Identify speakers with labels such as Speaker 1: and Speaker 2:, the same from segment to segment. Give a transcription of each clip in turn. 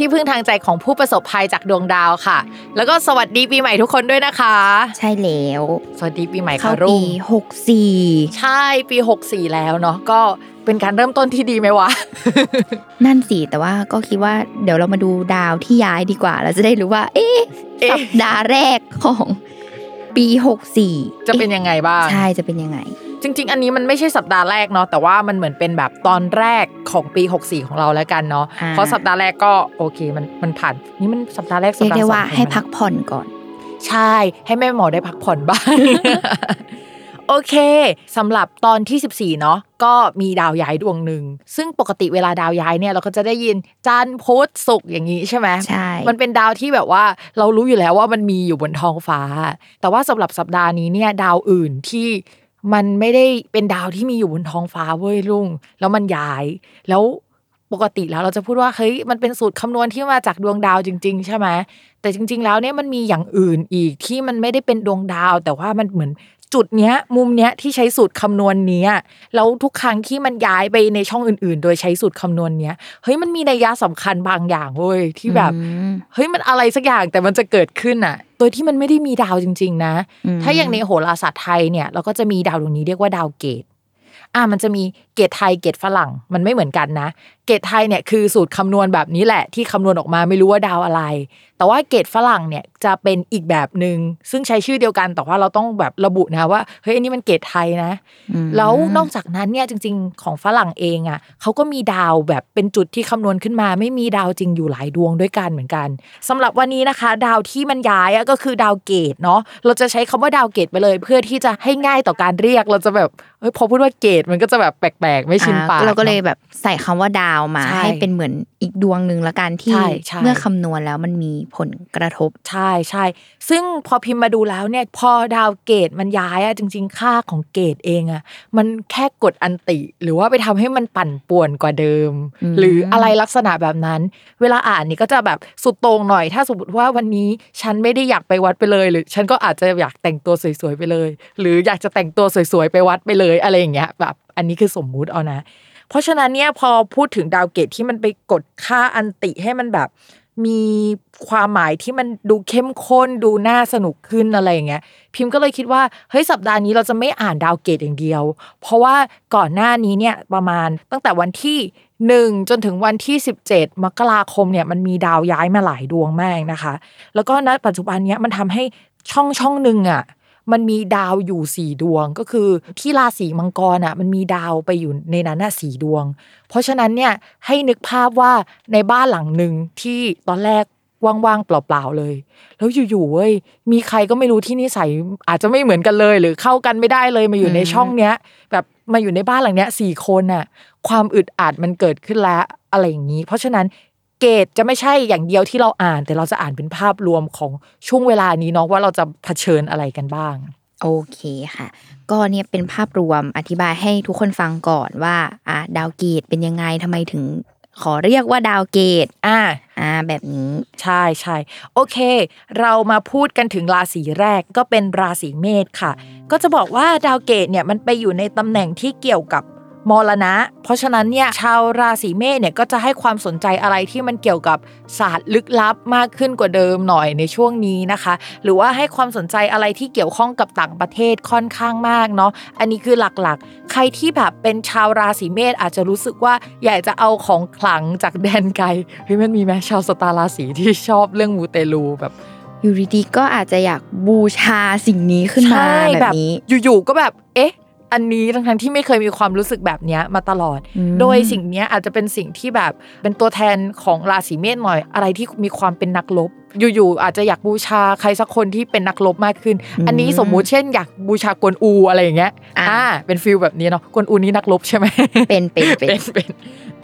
Speaker 1: ที่พึ่งทางใจของผู้ประสบภัยจากดวงดาวค่ะ แล้วก็สวัสดีปีใหม่ทุกคนด้วยนะคะ
Speaker 2: ใช่แล้ว
Speaker 1: สวัสดีปีใหม่
Speaker 2: เข้า
Speaker 1: ค่ะรุ่
Speaker 2: ปี
Speaker 1: ง
Speaker 2: หกสี่
Speaker 1: ใช่ปี64แล้วเนาะก็เป็นการเริ่มต้นที่ดีไหมวะ
Speaker 2: นั่นสิ แต่ว่าก็คิดว่าเดี๋ยวเรามาดูดาวที่ย้ายดีกว่า เราจะได้รู้ว่า เอ๊ะ
Speaker 1: เอ๊ะ
Speaker 2: สัปดาห์แรกของปีหกสี่
Speaker 1: จะเป็นยังไงบ้าง
Speaker 2: ใช่จะเป็นยังไง
Speaker 1: จริง ๆ อันนี้มันไม่ใช่สัปดาห์แรกเนาะแต่ว่ามันเหมือนเป็นแบบตอนแรกของปี 64 ของเราแล้วกันเนาะ
Speaker 2: อ่า
Speaker 1: เพราะสัปดาห์แรกก็โอเคมันมันผ่านนี่มันสัปดาห์แรกสั
Speaker 2: เรี
Speaker 1: ป
Speaker 2: ยก
Speaker 1: ดาห์
Speaker 2: ได้
Speaker 1: สอง
Speaker 2: ว่า
Speaker 1: ช่
Speaker 2: ให้
Speaker 1: ไม
Speaker 2: พักผ่อนก่อน
Speaker 1: ใช่ให้แม่หมอได้พักผ่อนบ้างโอเคสำหรับตอนที่ 14 เนาะก็มีดาวย้ายดวงหนึ่ง ซึ่งปกติเวลาดาวย้ายเนี่ยเราก็จะได้ยินจันทร์พุธศุกร์อย่างนี้ใช่ไหม
Speaker 2: ใช่
Speaker 1: มันเป็นดาวที่แบบว่าเรารู้อยู่แล้วว่ามันมีอยู่บนท้องฟ้า แต่ว่าสำหรับสัปดาห์นี้เนี่ยดาวอื่นที่ มันไม่ได้เป็นดาวที่มีอยู่บนท้องฟ้าเว้ยลุง แล้วมันย้าย แล้วปกติแล้วเราจะพูดว่าเฮ้ยมันเป็นสูตรคำนวณที่มาจากดวงดาวจริง ๆ ใช่ไหมแต่จริง ๆ แล้วเนี่ยมันมีอย่างอื่นอีกที่มันไม่ได้เป็นดวงดาว แต่ว่ามันเหมือนจุดเนี้ย มุมเนี้ยที่ใช้สูตรคำนวณเนี้ยแล้วทุกครั้งที่มันย้ายไปในช่องอื่น ๆ โดยใช้สูตรคำนวณเนี้ยเฮ้ยมันมีนัยยะสำคัญบางอย่างเว้ยที่แบบ
Speaker 2: อืม
Speaker 1: เฮ้ยมันอะไรสักอย่างแต่มันจะเกิดขึ้นอะ โดยที่มันไม่ได้มีดาวจริง ๆ นะ
Speaker 2: อืม
Speaker 1: ถ้าอย่างในโหราศาสตร์ไทยเนี่ยเราก็จะมีดาวดวงนี้เรียกว่าดาวเกตอ่ามันจะมีเกตุไทยเกตุฝรั่งมันไม่เหมือนกันนะเกตุไทยเนี่ยคือสูตรคำนวณแบบนี้แหละ ที่คำนวณออกมาไม่รู้ว่าดาวอะไร แต่ว่าเกตุฝรั่งเนี่ยจะเป็นอีกแบบหนึ่งซึ่งใช้ชื่อเดียวกันแต่ว่าเราต้องแบบระบุนะว่าเฮ้ยอันนี้มันเกตุไทยนะ
Speaker 2: อืม
Speaker 1: แล้วนอกจากนั้นเนี่ยจริง ๆ ของฝรั่งเองอะเขาก็มีดาวแบบเป็นจุดที่คำนวณขึ้นมา ไม่มีดาวจริงอยู่หลายดวงด้วยกันเหมือนกันสำหรับวันนี้นะคะ ดาวที่มันย้ายอะก็คือดาวเกตุเนาะเราจะใช้คำว่าดาวเกตุไปเลย เพื่อที่จะให้ง่ายต่อการเรียกเราจะแบบเฮ้ยพอพูดว่าเกตมันก็จะแบบแปลกๆ ไม่ชินปาก
Speaker 2: อ่าเราก็เลย
Speaker 1: นอะ
Speaker 2: แบบใส่คำว่าดาวมา
Speaker 1: ใช่
Speaker 2: ให้เป็นเหมือนอีกดวงหนึ่งละกันที่
Speaker 1: ใช่ใช่
Speaker 2: เมื่อคำนวณแล้วมันมีผลกระทบ
Speaker 1: ใช่ใช่ซึ่งพอพิมพ์มาดูแล้วเนี่ยพอดาวเกตมันย้ายอะจริง ๆ ค่าของเกตเองอะมันแค่กดอันติ หรือว่าไปทำให้มันปั่นป่วนกว่าเดิม
Speaker 2: อืม
Speaker 1: หรืออะไรลักษณะแบบนั้น เวลาอ่านนี่ก็จะแบบสุดโต่งหน่อย ถ้าสมมติว่าวันนี้ฉันไม่ได้อยากไปวัดไปเลย หรือฉันก็อาจจะอยากแต่งตัวสวยๆไปเลย หรืออยากจะแต่งตัวสวยๆไปวัดไปเลยอะไรอย่างเงี้ยแบบอันนี้คือสมมุติเอานะ เพราะฉะนั้นเนี่ยพอพูดถึงดาวเกตที่มันไปกดค่าอันติให้มันแบบ มีความหมายที่มันดูเข้มข้นดูน่าสนุกขึ้นอะไรอย่างเงี้ย พิมพ์ก็เลยคิดว่าเฮ้ยสัปดาห์นี้เราจะไม่อ่านดาวเกตอย่างเดียว เพราะว่าก่อนหน้านี้เนี่ยประมาณตั้งแต่วันที่หนึ่งจนถึงวันที่ 17 มกราคมเนี่ยมันมีดาวย้ายมาหลายดวงมากนะคะ แล้วก็ณปัจจุบันเนี้ยมันทำให้ช่องช่องหนึ่งอะ มันมีดาวอยู่สี่ดวงก็คือที่ราศีมังกรอะ มันมีดาวไปอยู่ในนั้นน่ะสี่ดวง เพราะฉะนั้นเนี่ยให้นึกภาพว่าในบ้านหลังหนึ่งที่ตอนแรกว่างๆเปล่าๆเลย แล้วอยู่ๆเว้ยมีใครก็ไม่รู้ที่นิสัยอาจจะไม่เหมือนกันเลย หรือเข้ากันไม่ได้เลยมาอยู่ในช่องเนี้ย แบบมาอยู่ในบ้านหลังเนี้ยสี่คนน่ะ ความอึดอัดมันเกิดขึ้นแล้วอะไรอย่างนี้ เพราะฉะนั้น เกตจะไม่ใช่อย่างเดียวที่เราอ่าน แต่เราจะอ่านเป็นภาพรวมของช่วงเวลานี้เนาะว่าเราจะเผชิญอะไรกันบ้าง
Speaker 2: โอเคค่ะ ก็เนี่ยเป็นภาพรวมอธิบายให้ทุกคนฟังก่อนว่าอะดาวเกตเป็นยังไงทำไมถึงขอเรียกว่าดาวเกต
Speaker 1: อ่า
Speaker 2: อ่า แบบนี้
Speaker 1: ใช่ใช่โอเค เรามาพูดกันถึงราศีแรกก็เป็นราศีเมษค่ะ ก็จะบอกว่าดาวเกตเนี่ยมันไปอยู่ในตำแหน่งที่เกี่ยวกับ มรณะ เพราะฉะนั้นเนี่ยชาวราศีเมษเนี่ยก็จะให้ความสนใจอะไรที่มันเกี่ยวกับศาสตร์ลึกลับมากขึ้นกว่าเดิมหน่อยในช่วงนี้นะคะ หรือว่าให้ความสนใจอะไรที่เกี่ยวข้องกับต่างประเทศค่อนข้างมากเนาะอันนี้คือหลักๆ ใครที่แบบเป็นชาวราศีเมษอาจจะรู้สึกว่าอยากจะเอาของขลังจากแดนไกลเฮ้ยมันมีไหมชาวสตาร์ราศีที่ชอบเรื่องมูเตลูแบบ
Speaker 2: อยู่ดีๆก็อาจจะอยากบูชาสิ่งนี้ขึ้นมา
Speaker 1: ใช่
Speaker 2: แบบนี้
Speaker 1: อยู่ๆก็แบบ เอ๊ะ อันนี้ทั้งๆที่ไม่เคยมีความรู้สึกแบบเนี้ยมาตลอด
Speaker 2: อืม
Speaker 1: โดยสิ่งเนี้ยอาจจะเป็นสิ่งที่แบบเป็นตัวแทนของราศีเมษหน่อยอะไรที่มีความเป็นนักรบ อยู่ๆอาจจะอยากบูชาใครสักคนที่เป็นนักรบมากขึ้น อันนี้สมมุติเช่น อยากบูชากวนอูอะไรอย่างเงี้ย
Speaker 2: อ่า
Speaker 1: อ่าเป็น feel แบบนี้เนาะกวนอูนี่นักรบใช่ไหม
Speaker 2: เป็นเป็นเป็น
Speaker 1: เป็นเป็น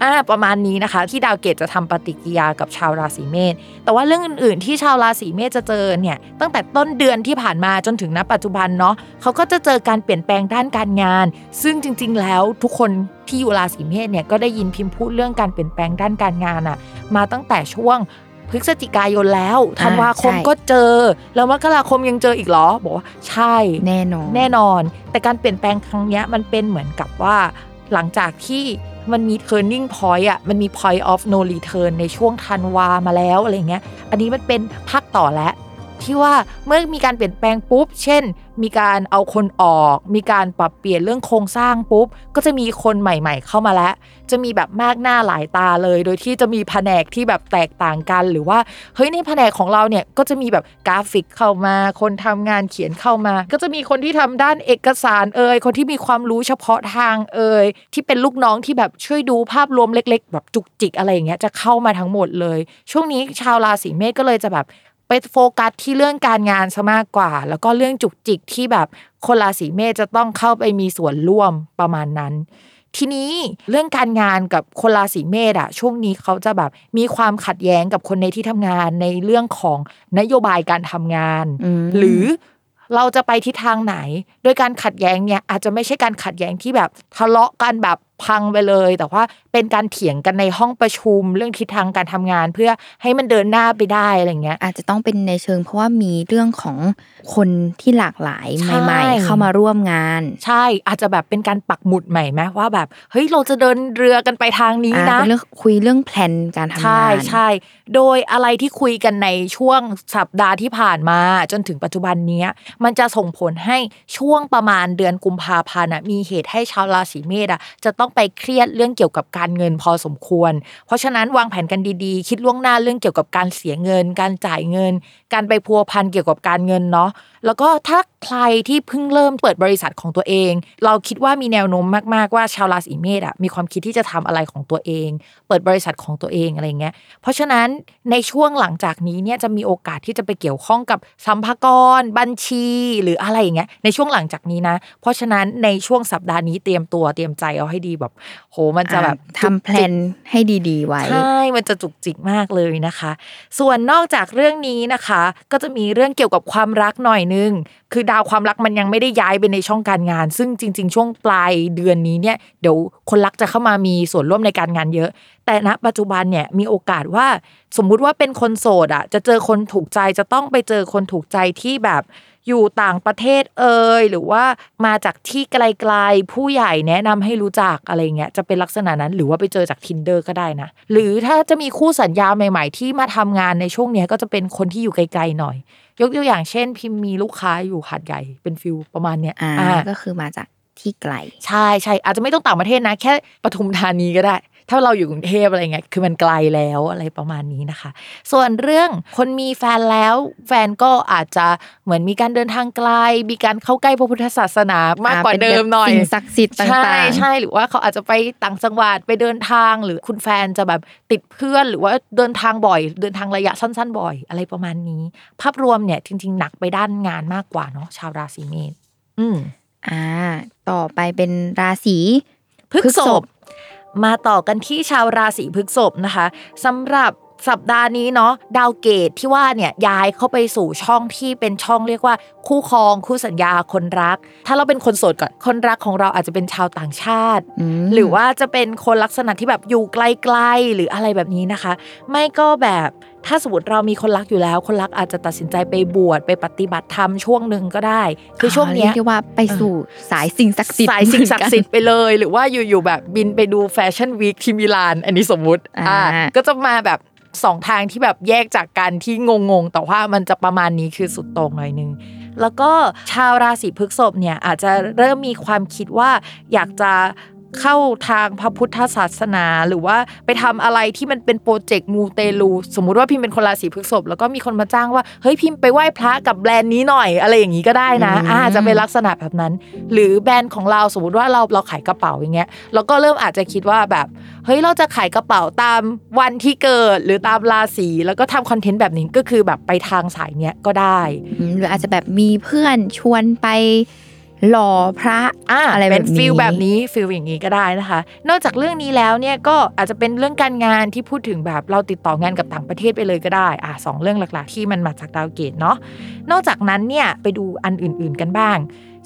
Speaker 1: อ่าประมาณนี้นะคะ ที่ดาวเกตุจะทำปฏิกิริยากับชาวราศีเมษแต่ว่าเรื่องอื่น ๆ ที่ชาวราศีเมษจะเจอเนี่ยตั้งแต่ต้นเดือนที่ผ่านมาจนถึงณปัจจุบันเนาะเขาก็จะเจอการเปลี่ยนแปลงด้านการงาน ซึ่งจริง ๆ แล้วทุกคนที่อยู่ราศีเมษเนี่ยก็ได้ยินพิมพ์พูดเรื่องการเปลี่ยนแปลงด้านการงานอะมาตั้งแต่ช่วง พฤศจิกายนแล้วธันวาคม
Speaker 2: ใช่
Speaker 1: ก็เจอ แล้วมกราคมยังเจออีกเหรอ บอกว่าใช่
Speaker 2: แน่นอน
Speaker 1: แน่นอน แต่การเปลี่ยนแปลงครั้งเนี้ยมันเป็นเหมือนกับว่า หลังจากที่มันมี turning point อะ มันมี point of no return ในช่วงธันวามาแล้วอะไรเงี้ย อันนี้มันเป็นภาคต่อแล้ว ที่ว่าเมื่อมีการเปลี่ยนแปลงปุ๊บ เช่น มีการเอาคนออก มีการปรับเปลี่ยนเรื่องโครงสร้างปุ๊บ ก็จะมีคนใหม่ ๆ เข้ามาแล้ว จะมีแบบมากหน้าหลายตาเลย โดยที่จะมีแผนกที่แบบแตกต่างกัน หรือว่าเฮ้ยในแผนกของเราเนี่ยก็จะมีแบบกราฟิกเข้ามา คนทำงานเขียนเข้ามา ก็จะมีคนที่ทำด้านเอกสารเอ่ยคนที่มีความรู้เฉพาะทางเอ่ยที่เป็นลูกน้องที่แบบช่วยดูภาพรวมเล็ก ๆ แบบจุกจิกอะไรอย่างเงี้ยจะเข้ามาทั้งหมดเลย ช่วงนี้ชาวราศีเมษก็เลยจะแบบ ไปโฟกัสที่เรื่องการงานซะมากกว่า แล้วก็เรื่องจุกจิกที่แบบคนราศีเมษจะต้องเข้าไปมีส่วนร่วมประมาณนั้น ทีนี้เรื่องการงานกับคนราศีเมษอะช่วงนี้เขาจะแบบมีความขัดแย้งกับคนในที่ทำงานในเรื่องของนโยบายการทำงาน
Speaker 2: อืม
Speaker 1: หรือเราจะไปทิศทางไหน โดยการขัดแย้งเนี่ยอาจจะไม่ใช่การขัดแย้งที่แบบทะเลาะกันแบบ พังไปเลย แต่ว่าเป็นการเถียงกันในห้องประชุมเรื่องทิศทางการทำงาน เพื่อให้มันเดินหน้าไปได้อะไรเงี้ย
Speaker 2: อาจจะต้องเป็นในเชิง เพราะว่ามีเรื่องของคนที่หลากหลาย
Speaker 1: ใช่
Speaker 2: ใหม่ๆ เข้ามาร่วมงาน
Speaker 1: ใช่อาจจะแบบเป็นการปักหมุดใหม่ไหมว่าแบบเฮ้ยเราจะเดินเรือกันไปทางนี้
Speaker 2: อ่า
Speaker 1: นะ
Speaker 2: เป็นเรื่องคุยเรื่องแผนการทำ
Speaker 1: ใช่
Speaker 2: งาน
Speaker 1: ใช่โดยอะไรที่คุยกันในช่วงสัปดาห์ที่ผ่านมาจนถึงปัจจุบันเนี้ยมันจะส่งผลให้ช่วงประมาณเดือนกุมภาพันธ์อะมีเหตุให้ชาวราศีเมษอะจะต้ององไปเครียดเรื่องเกี่ยวกับการเงินพอสมควร เพราะฉะนั้นวางแผนกันดีๆ คิดล่วงหน้าเรื่องเกี่ยวกับการเสียเงิน การจ่ายเงิน การไปพัวพันเกี่ยวกับการเงินเนาะ แล้วก็ถ้าใครที่เพิ่งเริ่มเปิดบริษัทของตัวเอง เราคิดว่ามีแนวโน้มมากๆว่าชาวราศีเมษอะมีความคิดที่จะทำอะไรของตัวเอง เปิดบริษัทของตัวเองอะไรเงี้ยเพราะฉะนั้นในช่วงหลังจากนี้เนี่ยจะมีโอกาสที่จะไปเกี่ยวข้องกับสัมภากรบัญชี หรืออะไรอย่างเงี้ยในช่วงหลังจากนี้นะ เพราะฉะนั้นในช่วงสัปดาห์นี้เตรียมตัวเตรียมใจเอาให้ดีแบบ โหมันจะแบบ
Speaker 2: อ่าทำแพลนให้ดีๆไว้
Speaker 1: ใช่มันจะจุกจิกมากเลยนะคะ ส่วนนอกจากเรื่องนี้นะคะ ก็จะมีเรื่องเกี่ยวกับความรักหน่อยนึงคือดาวความรักมันยังไม่ได้ย้ายไปในช่องการงาน ซึ่งจริง ๆ ช่วงปลายเดือนนี้เนี่ยเดี๋ยวคนรักจะเข้ามามีส่วนร่วมในการงานเยอะ แต่ณปัจจุบันเนี่ยมีโอกาสว่าสมมุติว่าเป็นคนโสดอะจะเจอคนถูกใจจะต้องไปเจอคนถูกใจที่แบบอยู่ต่างประเทศเอ่ยหรือว่ามาจากที่ไกลๆผู้ใหญ่แนะนำให้รู้จักอะไรเงี้ยจะเป็นลักษณะนั้นหรือว่าไปเจอจาก tinder ก็ได้นะ หรือถ้าจะมีคู่สัญญาใหม่ ๆ ที่มาทำงานในช่วงเนี้ยก็จะเป็นคนที่อยู่ไกลๆหน่อย ยกตัวอย่างเช่น พิมพ์มีลูกค้าอยู่หาดใหญ่เป็นฟิลประมาณเนี้ย
Speaker 2: อ่า
Speaker 1: อ่า
Speaker 2: ก็คือมาจากที่ไกล
Speaker 1: ใช่ใช่อาจจะไม่ต้องต่างประเทศนะ แค่ปทุมธานีก็ได้ ถ้าเราอยู่กรุงเทพอะไรเงี้ยคือมันไกลแล้วอะไรประมาณนี้นะคะ ส่วนเรื่องคนมีแฟนแล้วแฟนก็อาจจะเหมือนมีการเดินทางไกล มีการเข้าใกล้พระพุทธศาสนามากกว่า
Speaker 2: อ่าเป็น
Speaker 1: เดิมหน่อย
Speaker 2: สิ่งศักดิ์สิทธิ์ต่างๆ
Speaker 1: ใช่ใช่หรือว่าเขาอาจจะไปต่างจังหวัดไปเดินทางหรือคุณแฟนจะแบบติดเพื่อนหรือว่าเดินทางบ่อย เดินทางระยะสั้น ๆ บ่อย อะไรประมาณนี้ ภาพรวมเนี่ยจริง ๆ หนักไปด้านงานมากกว่าเนาะชาวราศีเมษอืม
Speaker 2: อ่า ต่อไปเป็นราศี
Speaker 1: พฤษภ มาต่อกันที่ชาวราศีพฤษภนะคะสำหรับสัปดาห์นี้เนาะดาวเกตที่ว่าเนี่ยย้ายเข้าไปสู่ช่องที่เป็นช่องเรียกว่า คู่ครองคู่สัญญาคนรัก ถ้าเราเป็นคนโสดก่อนคนรักของเราอาจจะเป็นชาวต่างชาติ
Speaker 2: ม
Speaker 1: หรือว่าจะเป็นคนลักษณะที่แบบอยู่ไกลๆหรืออะไรแบบนี้นะคะ ไม่ก็แบบ ถ้าสมมติเรามีคนรักอยู่แล้ว คนรักอาจจะตัดสินใจไปบวชไปปฏิบัติธรรมช่วงหนึ่งก็ได้ คือช่วงเนี้ย
Speaker 2: เรียกได้ว่าไปสู่สายสิ่งศักดิ์สิทธิ์
Speaker 1: สายสิ่งศักดิ์สิทธิ์ไปเลย หรือว่าอยู่ๆแบบบินไปดู fashion week ที่มิลาน อันนี้สมมุติ
Speaker 2: อ่า
Speaker 1: ก็จะมาแบบสองทางที่แบบแยกจากกันที่งงๆ แต่ว่ามันจะประมาณนี้คือสุดโต่งหน่อยนึงแล้วก็ชาวราศีพฤษภเนี่ยอาจจะเริ่มมีความคิดว่าอยากจะ เข้าทางพระพุทธศาสนา หรือว่าไปทำอะไรที่มันเป็นโปรเจกต์มูเตลู สมมุติว่าพิมเป็นคนราศีพฤษภแล้วก็มีคนมาจ้างว่าเฮ้ยพิมไปไหว้พระกับแบรนด์นี้หน่อย อะไรอย่างนี้ก็ได้นะอ่าจะเป็นลักษณะแบบนั้น หรือแบรนด์ของเราสมมติว่าเราเราขายกระเป๋าอย่างเงี้ยเราก็เริ่มอาจจะคิดว่าแบบเฮ้ยเราจะขายกระเป๋าตามวันที่เกิดหรือตามราศีแล้วก็ทำคอนเทนต์แบบนี้ก็คือแบบไปทางสายเนี้ยก็ได้
Speaker 2: อืมหรืออาจจะแบบมีเพื่อนชวนไป หล่อพระ
Speaker 1: อ่า
Speaker 2: อะไร
Speaker 1: เป็น
Speaker 2: แบบนี้
Speaker 1: feel แบบนี้ feel อย่างนี้ก็ได้นะคะ นอกจากเรื่องนี้แล้วเนี่ยก็อาจจะเป็นเรื่องการงานที่พูดถึงแบบเราติดต่องานกับต่างประเทศไปเลยก็ได้อ่าสองเรื่องหลักๆ ที่มันมาจากดาวเกตุเนาะนอกจากนั้นเนี่ยไปดูอันอื่น ๆกันบ้าง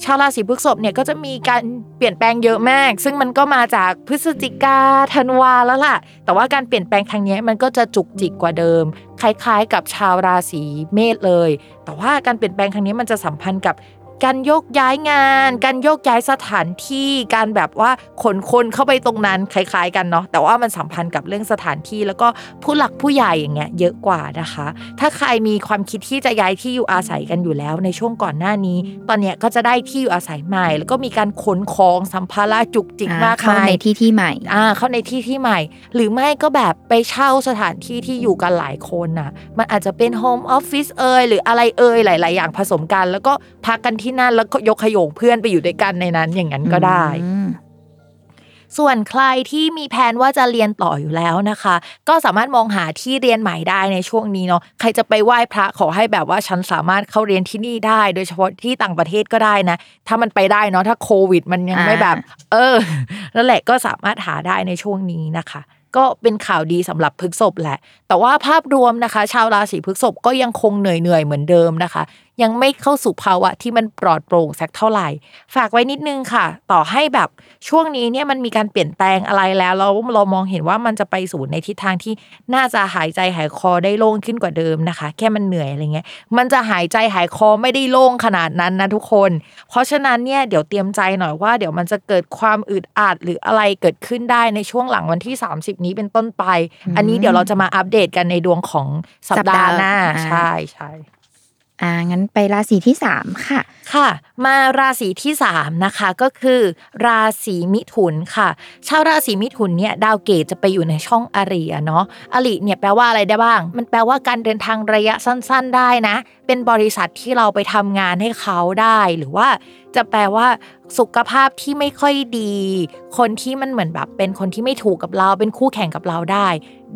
Speaker 1: ชาวราศีพฤษภเนี่ยก็จะมีการเปลี่ยนแปลงเยอะมาก ซึ่งมันก็มาจากพฤศจิกาธันวาแล้วล่ะ แต่ว่าการเปลี่ยนแปลงครั้งนี้มันก็จะจุกจิกกว่าเดิม คล้าย ๆ กับชาวราศีเมษเลย แต่ว่าการเปลี่ยนแปลงครั้งนี้มันจะสัมพันธ์กับ การโยกย้ายงาน การโยกย้ายสถานที่ การแบบว่าขนคนเข้าไปตรงนั้นคล้าย ๆ กันเนาะแต่ว่ามันสัมพันธ์กับเรื่องสถานที่ แล้วก็ผู้หลักผู้ใหญ่อย่างเงี้ยเยอะกว่านะคะ ถ้าใครมีความคิดที่จะย้ายที่อยู่อาศัยกันอยู่แล้วในช่วงก่อนหน้านี้ ตอนเนี้ยก็จะได้ที่อยู่อาศัยใหม่ แล้วก็มีการขนของสัมภาระจุกจิก
Speaker 2: อ่ามา
Speaker 1: ก
Speaker 2: เข้ามา
Speaker 1: ย
Speaker 2: ในที่ที่ใหม่
Speaker 1: อ่าเข้าในที่ที่ใหม่ หรือไม่ก็แบบไปเช่าสถานที่ที่อยู่กันหลายคนน่ะมันอาจจะเป็นโฮมออฟฟิศเอยหรืออะไรเอยหลาย ๆ อย่างผสมกัน แล้วก็พักกันที่นั่นแล้วก็ยกขยงเพื่อนไปอยู่ด้วยกันในนั้นอย่างนั้นก็ได้
Speaker 2: อืม
Speaker 1: ส่วนใครที่มีแผนว่าจะเรียนต่ออยู่แล้วนะคะ ก็สามารถมองหาที่เรียนใหม่ได้ในช่วงนี้เนาะใครจะไปไหว้พระขอให้แบบว่าฉันสามารถเข้าเรียนที่นี่ได้ โดยเฉพาะที่ต่างประเทศก็ได้นะ ถ้ามันไปได้เนาะถ้าโควิด มันยังไม่แบบ เออนั่นแหละก็สามารถหาได้ในช่วงนี้นะคะก็เป็นข่าวดีสำหรับพฤษภแหละ แต่ว่าภาพรวมนะคะ ชาวราศีพฤษภก็ยังคงเหนื่อยๆเหมือนเดิมนะคะยังไม่เข้าสู่ภาวะที่มันปลอดโปร่งสักเท่าไหร่ ฝากไว้นิดนึงค่ะ ต่อให้แบบช่วงนี้เนี่ยมันมีการเปลี่ยนแปลงอะไรแล้วเราเรามองเห็นว่ามันจะไปสู่ในทิศทางที่น่าจะหายใจหายคอได้โล่งขึ้นกว่าเดิมนะคะ แค่มันเหนื่อยอะไรเงี้ยมันจะหายใจหายคอไม่ได้โล่งขนาดนั้นนะทุกคน เพราะฉะนั้นเนี่ยเดี๋ยวเตรียมใจหน่อยว่าเดี๋ยวมันจะเกิดความอึดอัดหรืออะไรเกิดขึ้นได้ในช่วงหลังวันที่ 30 นี้เป็นต้นไป อันนี้เดี๋ยวเราจะมาอัปเดตกันในดวงของสัปดาห์หน้า
Speaker 2: สัปดาห์อ่า
Speaker 1: ใช่ใช่
Speaker 2: อ่างั้นไปราศีที่สามค่ะ
Speaker 1: ค่ะ มาราศีที่สามนะคะก็คือ ราศีมิถุนค่ะ ชาวราศีมิถุนเนี่ยดาวเกตจะไปอยู่ในช่องอริเนาะอริเนี่ยแปลว่าอะไรได้บ้าง มันแปลว่าการเดินทางระยะสั้น ๆ ได้นะ เป็นบริษัทที่เราไปทำงานให้เขาได้หรือว่าจะแปลว่า สุขภาพที่ไม่ค่อยดี คนที่มันเหมือนแบบ เป็นคนที่ไม่ถูกกับเรา เป็นคู่แข่งกับเราได้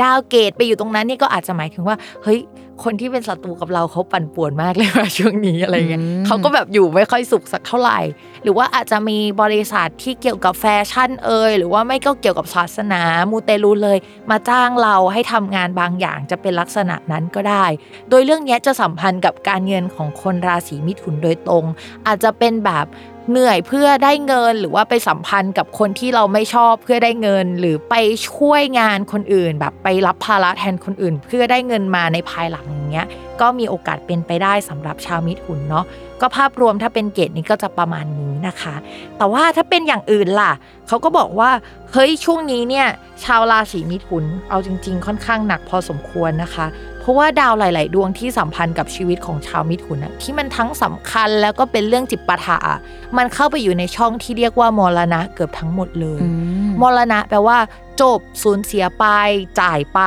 Speaker 1: ดาวเกตไปอยู่ตรงนั้นนี่ก็อาจจะหมายถึงว่า เฮ้ย คนที่เป็นศัตรูกับเราเขาปั่นป่วนมากเลยว่าช่วงนี้อะไรเงี้ย
Speaker 2: อืม
Speaker 1: เขาก็แบบอยู่ไม่ค่อยสุขสักเท่าไหร่ หรือว่าอาจจะมีบริษัทที่เกี่ยวกับแฟชั่นเอยหรือว่าไม่ก็เกี่ยวกับศาสนามูเตลูเลย มาจ้างเราให้ทำงานบางอย่างจะเป็นลักษณะนั้นก็ได้ โดยเรื่องเนี้ยจะสัมพันธ์กับการเงินของคนราศีมิถุนโดยตรง อาจจะเป็นแบบ เหนื่อยเพื่อได้เงินหรือว่าไปสัมพันธ์กับคนที่เราไม่ชอบเพื่อได้เงิน หรือไปช่วยงานคนอื่น แบบไปรับภาระแทนคนอื่น เพื่อได้เงินมาในภายหลังอย่างเงี้ยก็มีโอกาสเป็นไปได้สำหรับชาวมิถุนเนาะก็ภาพรวมถ้าเป็นเกรดนี้ก็จะประมาณนี้นะคะ แต่ว่าถ้าเป็นอย่างอื่นล่ะเขาก็บอกว่าเฮ้ยช่วงนี้เนี่ยชาวราศีมิถุนเอาจริง ๆ ค่อนข้างหนักพอสมควรนะคะ เพราะว่าดาวหลาย ๆ ดวงที่สัมพันธ์กับชีวิตของชาวมิถุนนะที่มันทั้งสำคัญแล้วก็เป็นเรื่องจิปปาถะอะมันเข้าไปอยู่ในช่องที่เรียกว่ามรณะเกือบทั้งหมดเลย
Speaker 2: อืม
Speaker 1: มรณะแปลว่า จบสูญเสียไป จ่ายไป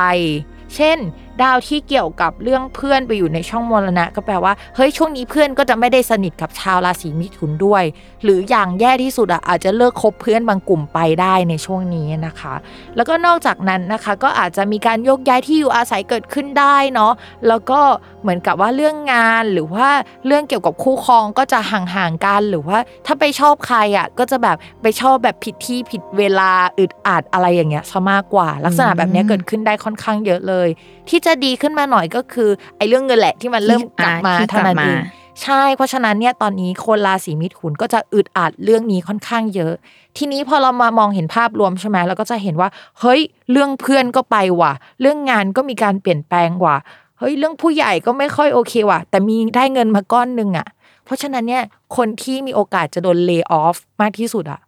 Speaker 1: เช่น ดาวที่เกี่ยวกับเรื่องเพื่อนไปอยู่ในช่องมรณะ ก็แปลว่าเฮ้ยช่วงนี้เพื่อนก็จะไม่ได้สนิทกับชาวราศีมิถุนด้วย หรืออย่างแย่ที่สุดอะอาจจะเลิกคบเพื่อนบางกลุ่มไปได้ในช่วงนี้นะคะ แล้วก็นอกจากนั้นนะคะก็อาจจะมีการโยกย้ายที่อยู่อาศัยเกิดขึ้นได้เนาะแล้วก็เหมือนกับว่าเรื่องงานหรือว่าเรื่องเกี่ยวกับคู่ครองก็จะห่างๆกันหรือว่าถ้าไปชอบใครอะก็จะแบบไปชอบแบบผิดที่ผิดเวลาอึดอัดอะไรอย่างเงี้ยซะมากกว่า ลักษณะแบบเนี้ยเกิดขึ้นได้ค่อนข้างเยอะเลย ที่จะดีขึ้นมาหน่อยก็คือไอ้เรื่องเงินแหละที่มันเริ่มกลับมา
Speaker 2: ที่
Speaker 1: เท่านั้น
Speaker 2: กลับ
Speaker 1: เอ
Speaker 2: มา
Speaker 1: งใช่ เพราะฉะนั้นเนี่ยตอนนี้คนราศีมิถุนก็จะอึดอัดเรื่องนี้ค่อนข้างเยอะ ทีนี้พอเรามามองเห็นภาพรวมใช่ไหมเราก็จะเห็นว่าเฮ้ยเรื่องเพื่อนก็ไปว่ะ เรื่องงานก็มีการเปลี่ยนแปลงว่ะเฮ้ยเรื่องผู้ใหญ่ก็ไม่ค่อยโอเคว่ะ แต่มีได้เงินมาก้อนหนึ่งอะ เพราะฉะนั้นเนี่ยคนที่มีโอกาสจะโดนเล y o อ f มากที่สุดอะ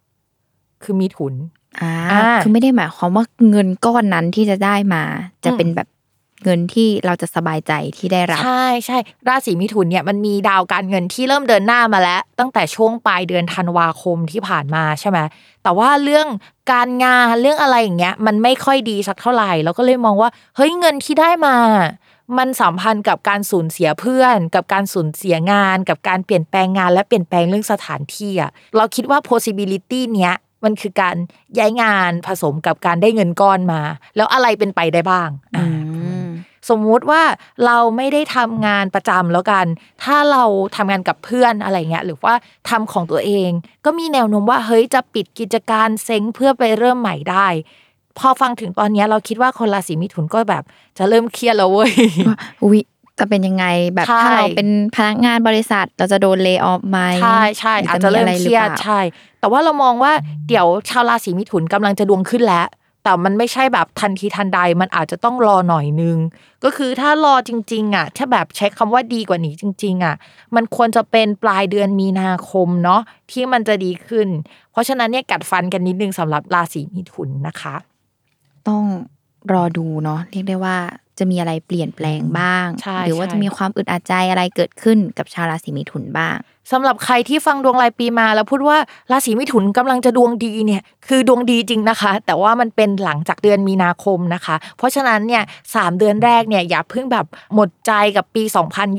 Speaker 1: คือมิถุน
Speaker 2: อ่า
Speaker 1: อ่า
Speaker 2: คือไม่ได้หมายความว่าเงินก้อนนั้นที่จะได้มา จะเป็นแบบ เงินที่เราจะสบายใจที่ได้รับ
Speaker 1: ใช่ใช่ราศีมิถุนเนี่ยมันมีดาวการเงินที่เริ่มเดินหน้ามาแล้ว ตั้งแต่ช่วงปลายเดือนธันวาคมที่ผ่านมาใช่ไหมแต่ว่าเรื่องการงานเรื่องอะไรอย่างเงี้ยมันไม่ค่อยดีสักเท่าไหร่เราก็เลยมองว่า เฮ้ยเงินที่ได้มา มันสัมพันธ์กับการสูญเสียเพื่อน กับการสูญเสียงาน กับการเปลี่ยนแปลงงานและเปลี่ยนแปลงเรื่องสถานที่อะเราคิดว่า possibility เนี้ยมันคือการย้ายงานผสมกับการได้เงินก้อนมา แล้วอะไรเป็นไปได้บ้างอ่า สมมุติว่าเราไม่ได้ทำงานประจำแล้วกัน ถ้าเราทำงานกับเพื่อนอะไรเงี้ยหรือว่าทำของตัวเอง ก็มีแนวโน้มว่าเฮ้ยจะปิดกิจการเซ็งเพื่อไปเริ่มใหม่ได้ พอฟังถึงตอนเนี้ยเราคิดว่าคนราศีมิถุนก็แบบ จะเริ่มเครียดแล้วเว้ย
Speaker 2: ว่าอุ๊ยจะเป็นยังไงแบบ
Speaker 1: ใช่
Speaker 2: ถ้าเราเป็นพนักงานบริษัทเราจะโดนเล y o ออฟไหม
Speaker 1: ใช่ใช่
Speaker 2: ห
Speaker 1: อาจจะเริ่มเครียด
Speaker 2: หอปล่า
Speaker 1: ใช่ แต่ว่าเรามองว่าเดี๋ยวชาวราศีมิถุนกำลังจะดวงขึ้นแล้ว แต่มันไม่ใช่แบบทันทีทันใดมันอาจจะต้องรอหน่อยนึง ก็คือถ้ารอจริง ๆ อะ ถ้าแบบใช้คำว่าดีกว่านี้จริง ๆ อะ มันควรจะเป็นปลายเดือนมีนาคมเนาะที่มันจะดีขึ้น เพราะฉะนั้นเนี่ยกัดฟันกันนิดนึงสำหรับราศีมิถุนนะคะ
Speaker 2: ต้องรอดูเนาะเรียกได้ว่า จะมีอะไรเปลี่ยนแปลงบ้าง
Speaker 1: ใช่
Speaker 2: หรือว่า
Speaker 1: ใช่
Speaker 2: จะมีความอึดอัดใจอะไรเกิดขึ้นกับชาวราศีมิถุนบ้าง
Speaker 1: สำหรับใครที่ฟังดวงรายปีมาแล้วพูดว่าราศีมิถุนกำลังจะดวงดีเนี่ยคือดวงดีจริงนะคะ แต่ว่ามันเป็นหลังจากเดือนมีนาคมนะคะ เพราะฉะนั้นเนี่ยสามเดือนแรกเนี่ยอย่าเพิ่งแบบหมดใจกับปี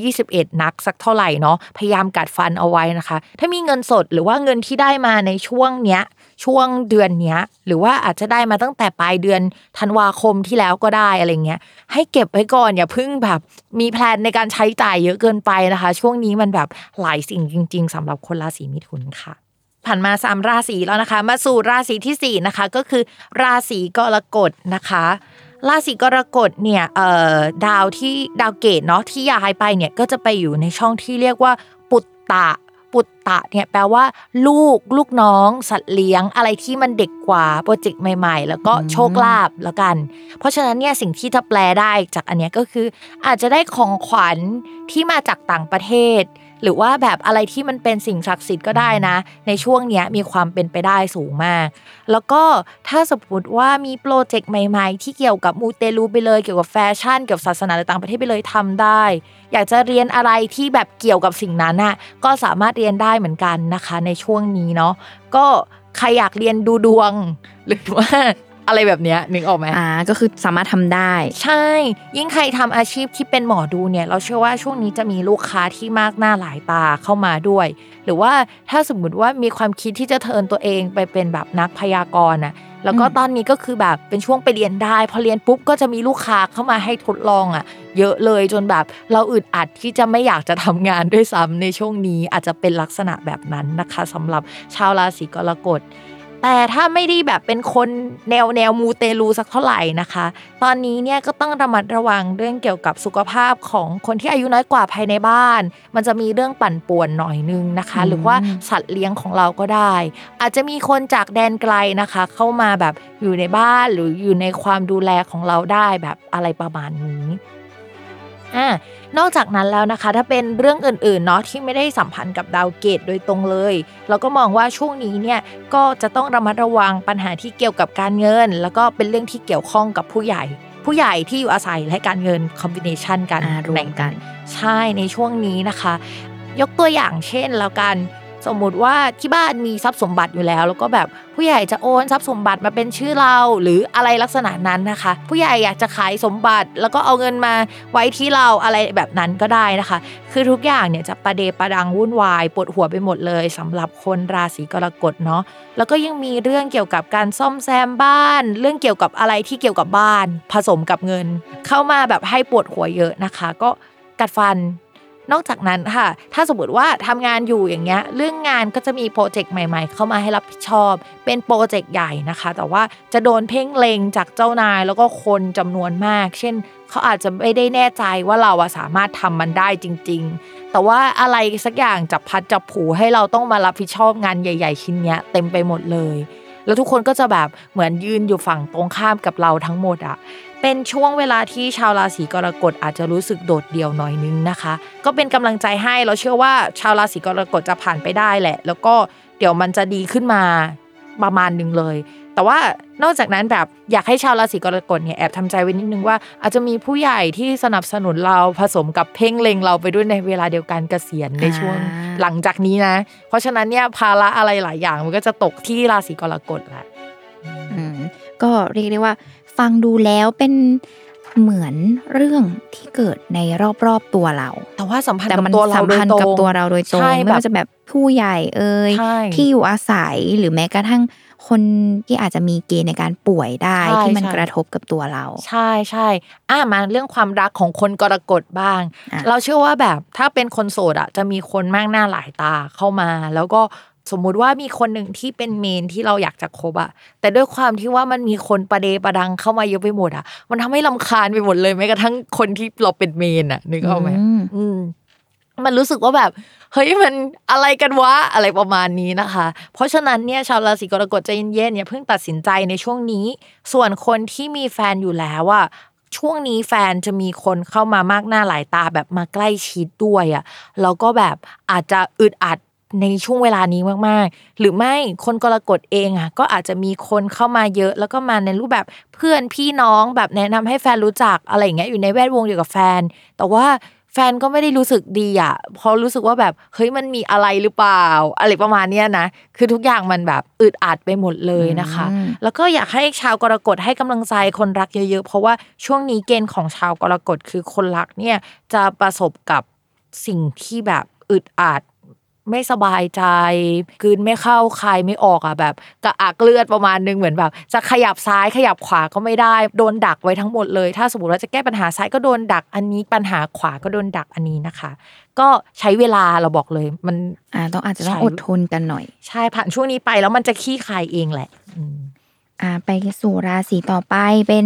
Speaker 1: 2021 นักสักเท่าไหร่เนาะพยายามกัดฟันเอาไว้นะคะ ถ้ามีเงินสดหรือว่าเงินที่ได้มาในช่วงเนี้ย ช่วงเดือนเนี้ย หรือว่าอาจจะได้มาตั้งแต่ปลายเดือนธันวาคมที่แล้วก็ได้อะไรเงี้ย ให้เก็บไว้ก่อนอย่าเพิ่งแบบมีแพลนในการใช้จ่ายเยอะเกินไปนะคะ ช่วงนี้มันแบบหลายสิ่งจริง ๆสำหรับคนราศีมิถุนค่ะผ่านมาสามราศีแล้วนะคะ มาสู่ราศีที่สี่นะคะก็คือ ราศีกรกฎนะคะราศีกรกฎเนี่ยดาวที่ดาวเกตเนาะที่ย้ายไปเนี่ยก็จะไปอยู่ในช่องที่เรียกว่าปุตตะ ปุตตะเนี่ยแปลว่า ลูกลูกน้อง สัตว์เลี้ยง อะไรที่มันเด็กกว่าโปรเจกต์ใหม่ ๆ แล้วก็โชคลาภแล้วกัน เพราะฉะนั้นเนี่ยสิ่งที่จะแปลได้จากอันเนี้ยก็คือ อาจจะได้ของขวัญที่มาจากต่างประเทศ หรือว่าแบบอะไรที่มันเป็นสิ่งศักดิ์สิทธิ์ก็ได้นะ ในช่วงเนี้ยมีความเป็นไปได้สูงมาก แล้วก็ถ้าสมมติว่ามีโปรเจกต์ใหม่ๆ ที่เกี่ยวกับมูเตลูไปเลยเกี่ยวกับแฟชั่นเกี่ยวกับศาสนาต่างประเทศไปเลยทำได้ อยากจะเรียนอะไรที่แบบเกี่ยวกับสิ่งนั้นน่ะก็สามารถเรียนได้เหมือนกันนะคะ ในช่วงนี้เนาะก็ใครอยากเรียนดูดวง หรือว่า อะไรแบบเนี้ยนึกออกไหม
Speaker 2: อ่าก็คือสามารถทำได้
Speaker 1: ใช่ ยิ่งใครทำอาชีพที่เป็นหมอดูเนี่ย เราเชื่อว่าช่วงนี้จะมีลูกค้าที่มากหน้าหลายตาเข้ามาด้วย หรือว่าถ้าสมมุติว่ามีความคิดที่จะเทิร์นตัวเองไปเป็นแบบนักพยากรณ์น่ะแล้วก็
Speaker 2: อืม
Speaker 1: ตอนนี้ก็คือแบบเป็นช่วงไปเรียนได้ พอเรียนปุ๊บก็จะมีลูกค้าเข้ามาให้ทดลองอะ เยอะเลยจนแบบเราอึดอัดที่จะไม่อยากจะทำงานด้วยซ้ำในช่วงนี้อาจจะเป็นลักษณะแบบนั้นนะคะสำหรับชาวราศีกรกฎ แต่ถ้าไม่ได้แบบเป็นคนแนวแนวมูเตลูสักเท่าไหร่นะคะ ตอนนี้เนี่ยก็ต้องระมัดระวังเรื่องเกี่ยวกับสุขภาพของคนที่อายุน้อยกว่าภายในบ้าน มันจะมีเรื่องปั่นป่วนหน่อยนึงนะคะ
Speaker 2: อืม
Speaker 1: หรือว่าสัตว์เลี้ยงของเราก็ได้ อาจจะมีคนจากแดนไกลนะคะ เข้ามาแบบอยู่ในบ้านหรืออยู่ในความดูแลของเราได้แบบอะไรประมาณนี้ อ่านอกจากนั้นแล้วนะคะ ถ้าเป็นเรื่องอื่นๆเนาะที่ไม่ได้สัมพันธ์กับดาวเกตโดยตรงเลย เราก็มองว่าช่วงนี้เนี่ยก็จะต้องระมัดระวังปัญหาที่เกี่ยวกับการเงิน แล้วก็เป็นเรื่องที่เกี่ยวข้องกับผู้ใหญ่ ผู้ใหญ่ที่อยู่อาศัยและการเงินคอมบิเนชันกัน
Speaker 2: อ่ารวมกัน
Speaker 1: ใช่ในช่วงนี้นะคะ ยกตัวอย่างเช่นแล้วกัน สมมุติว่าที่บ้านมีทรัพย์สมบัติอยู่แล้ว แล้วก็แบบผู้ใหญ่จะโอนทรัพย์สมบัติมาเป็นชื่อเรา หรืออะไรลักษณะนั้นนะคะ ผู้ใหญ่อยากจะขายสมบัติ แล้วก็เอาเงินมาไว้ที่เราอะไรแบบนั้นก็ได้นะคะ คือทุกอย่างเนี่ยจะประเดประดังวุ่นวายปวดหัวไปหมดเลยสำหรับคนราศีกรกฎเนาะแล้วก็ยังมีเรื่องเกี่ยวกับการซ่อมแซมบ้าน เรื่องเกี่ยวกับอะไรที่เกี่ยวกับบ้าน ผสมกับเงิน เข้ามาแบบให้ปวดหัวเยอะนะคะ ก็กัดฟัน นอกจากนั้นค่ะ ถ้าสมมติว่าทำงานอยู่อย่างเงี้ย เรื่องงานก็จะมีโปรเจกต์ใหม่ ๆ เข้ามาให้รับผิดชอบ เป็นโปรเจกต์ใหญ่นะคะ แต่ว่าจะโดนเพ่งเลงจากเจ้านายแล้วก็คนจำนวนมาก เช่น เขาอาจจะไม่ได้แน่ใจว่าเราอะสามารถทำมันได้จริง ๆ แต่ว่าอะไรสักอย่างจับพัดจับผูให้เราต้องมารับผิดชอบงานใหญ่ ๆ ชิ้นเนี้ยเต็มไปหมดเลยแล้วทุกคนก็จะแบบเหมือนยืนอยู่ฝั่งตรงข้ามกับเราทั้งหมดอะ เป็นช่วงเวลาที่ชาวราศีกรกฎอาจจะรู้สึกโดดเดี่ยวหน่อยนึงนะคะ ก็เป็นกำลังใจให้เราเชื่อว่าชาวราศีกรกฎจะผ่านไปได้แหละ แล้วก็เดี๋ยวมันจะดีขึ้นมาประมาณหนึ่งเลย แต่ว่านอกจากนั้นแบบอยากให้ชาวราศีกรกฎเนี่ยแอบทำใจไว้นิดนึงว่า อาจจะมีผู้ใหญ่ที่สนับสนุนเราผสมกับเพ่งเล็งเราไปด้วยในเวลาเดียวกันเกษียณในช่วง
Speaker 2: อ่า
Speaker 1: หลังจากนี้นะ เพราะฉะนั้นเนี่ยภาระอะไรหลายอย่างมันก็จะตกที่ราศีกรกฎแหละ
Speaker 2: อืมก็เรียกได้ว่า ฟังดูแล้วเป็นเหมือนเรื่องที่เกิดในรอบๆตัวเรา
Speaker 1: แต่ว่าสัมพันธ์
Speaker 2: แต่
Speaker 1: กับ
Speaker 2: มัน
Speaker 1: ตัวเรา
Speaker 2: สัม
Speaker 1: โดย
Speaker 2: พัน
Speaker 1: ต
Speaker 2: ธ์
Speaker 1: รง
Speaker 2: กับตัวเราโดยตรง
Speaker 1: ใช่
Speaker 2: ไม่
Speaker 1: แบบ
Speaker 2: ว่าจะแบบผู้ใหญ่เอ่ย
Speaker 1: ใช่
Speaker 2: ที่อยู่อาศัยหรือแม้กระทั่งคนที่อาจจะมีเกณฑ์ในการป่วยได้
Speaker 1: ใช่
Speaker 2: ที่มัน
Speaker 1: ใช่
Speaker 2: กระทบกับตัวเรา
Speaker 1: ใช่ใช่อะมาเรื่องความรักของคนกรกฎบ้าง
Speaker 2: อะ
Speaker 1: เราเชื่อว่าแบบถ้าเป็นคนโสดอะจะมีคนมากหน้าหลายตาเข้ามา แล้วก็ สมมุติว่ามีคนหนึ่งที่เป็นเมนที่เราอยากจะคบอะแต่ด้วยความที่ว่ามันมีคนประเดประดังเข้ามาเยอะไปหมดอะมันทำให้ลำคาญไปหมดเลยแม้กระทั่งคนที่เราเป็นเมนอะนึกออกไหม
Speaker 2: อืม
Speaker 1: อืมมันรู้สึกว่าแบบ เฮ้ยมันอะไรกันวะอะไรประมาณนี้นะคะ เพราะฉะนั้นเนี่ยชาวราศีกรกฎใจเย็นๆอย่าเพิ่งตัดสินใจในช่วงนี้ ส่วนคนที่มีแฟนอยู่แล้วอะช่วงนี้แฟนจะมีคนเข้ามามากหน้าหลายตาแบบมาใกล้ชิดด้วยอะแล้วก็แบบอาจจะอึดอัด ในช่วงเวลานี้มากๆ หรือไม่คนกรกฎเองอะก็อาจจะมีคนเข้ามาเยอะแล้วก็มาในรูปแบบเพื่อนพี่น้องแบบแนะนำให้แฟนรู้จักอะไรอย่างเงี้ยอยู่ในแวดวงเดียวกับแฟน แต่ว่าแฟนก็ไม่ได้รู้สึกดีอะเพราะรู้สึกว่าแบบเฮ้ยมันมีอะไรหรือเปล่า อะไรประมาณเนี้ยนะ คือทุกอย่างมันแบบอึดอัดไปหมดเลยนะคะ
Speaker 2: อืม
Speaker 1: แล้วก็อยากให้ชาวกรกฎให้กำลังใจคนรักเยอะๆ เพราะว่าช่วงนี้เกณฑ์ของชาวกรกฎคือคนรักเนี่ยจะประสบกับสิ่งที่แบบอึดอัด ไม่สบายใจกลืนไม่เข้าคายไม่ออกอะแบบกระอักเลือดประมาณนึงเหมือนแบบ จะขยับซ้ายขยับขวาก็ไม่ได้ โดนดักไว้ทั้งหมดเลย ถ้าสมมติว่าจะแก้ปัญหาซ้ายก็โดนดักอันนี้ปัญหาขวาก็โดนดักอันนี้นะคะ ก็ใช้เวลาเราบอกเลย มัน
Speaker 2: อ่าต้องอาจจะต้อง
Speaker 1: ใช่
Speaker 2: อดทนกันหน่อย
Speaker 1: ใช่ผ่านช่วงนี้ไปแล้วมันจะขี้คายเองแหละอืม
Speaker 2: อ่าไปสู่ราศีต่อไปเป็น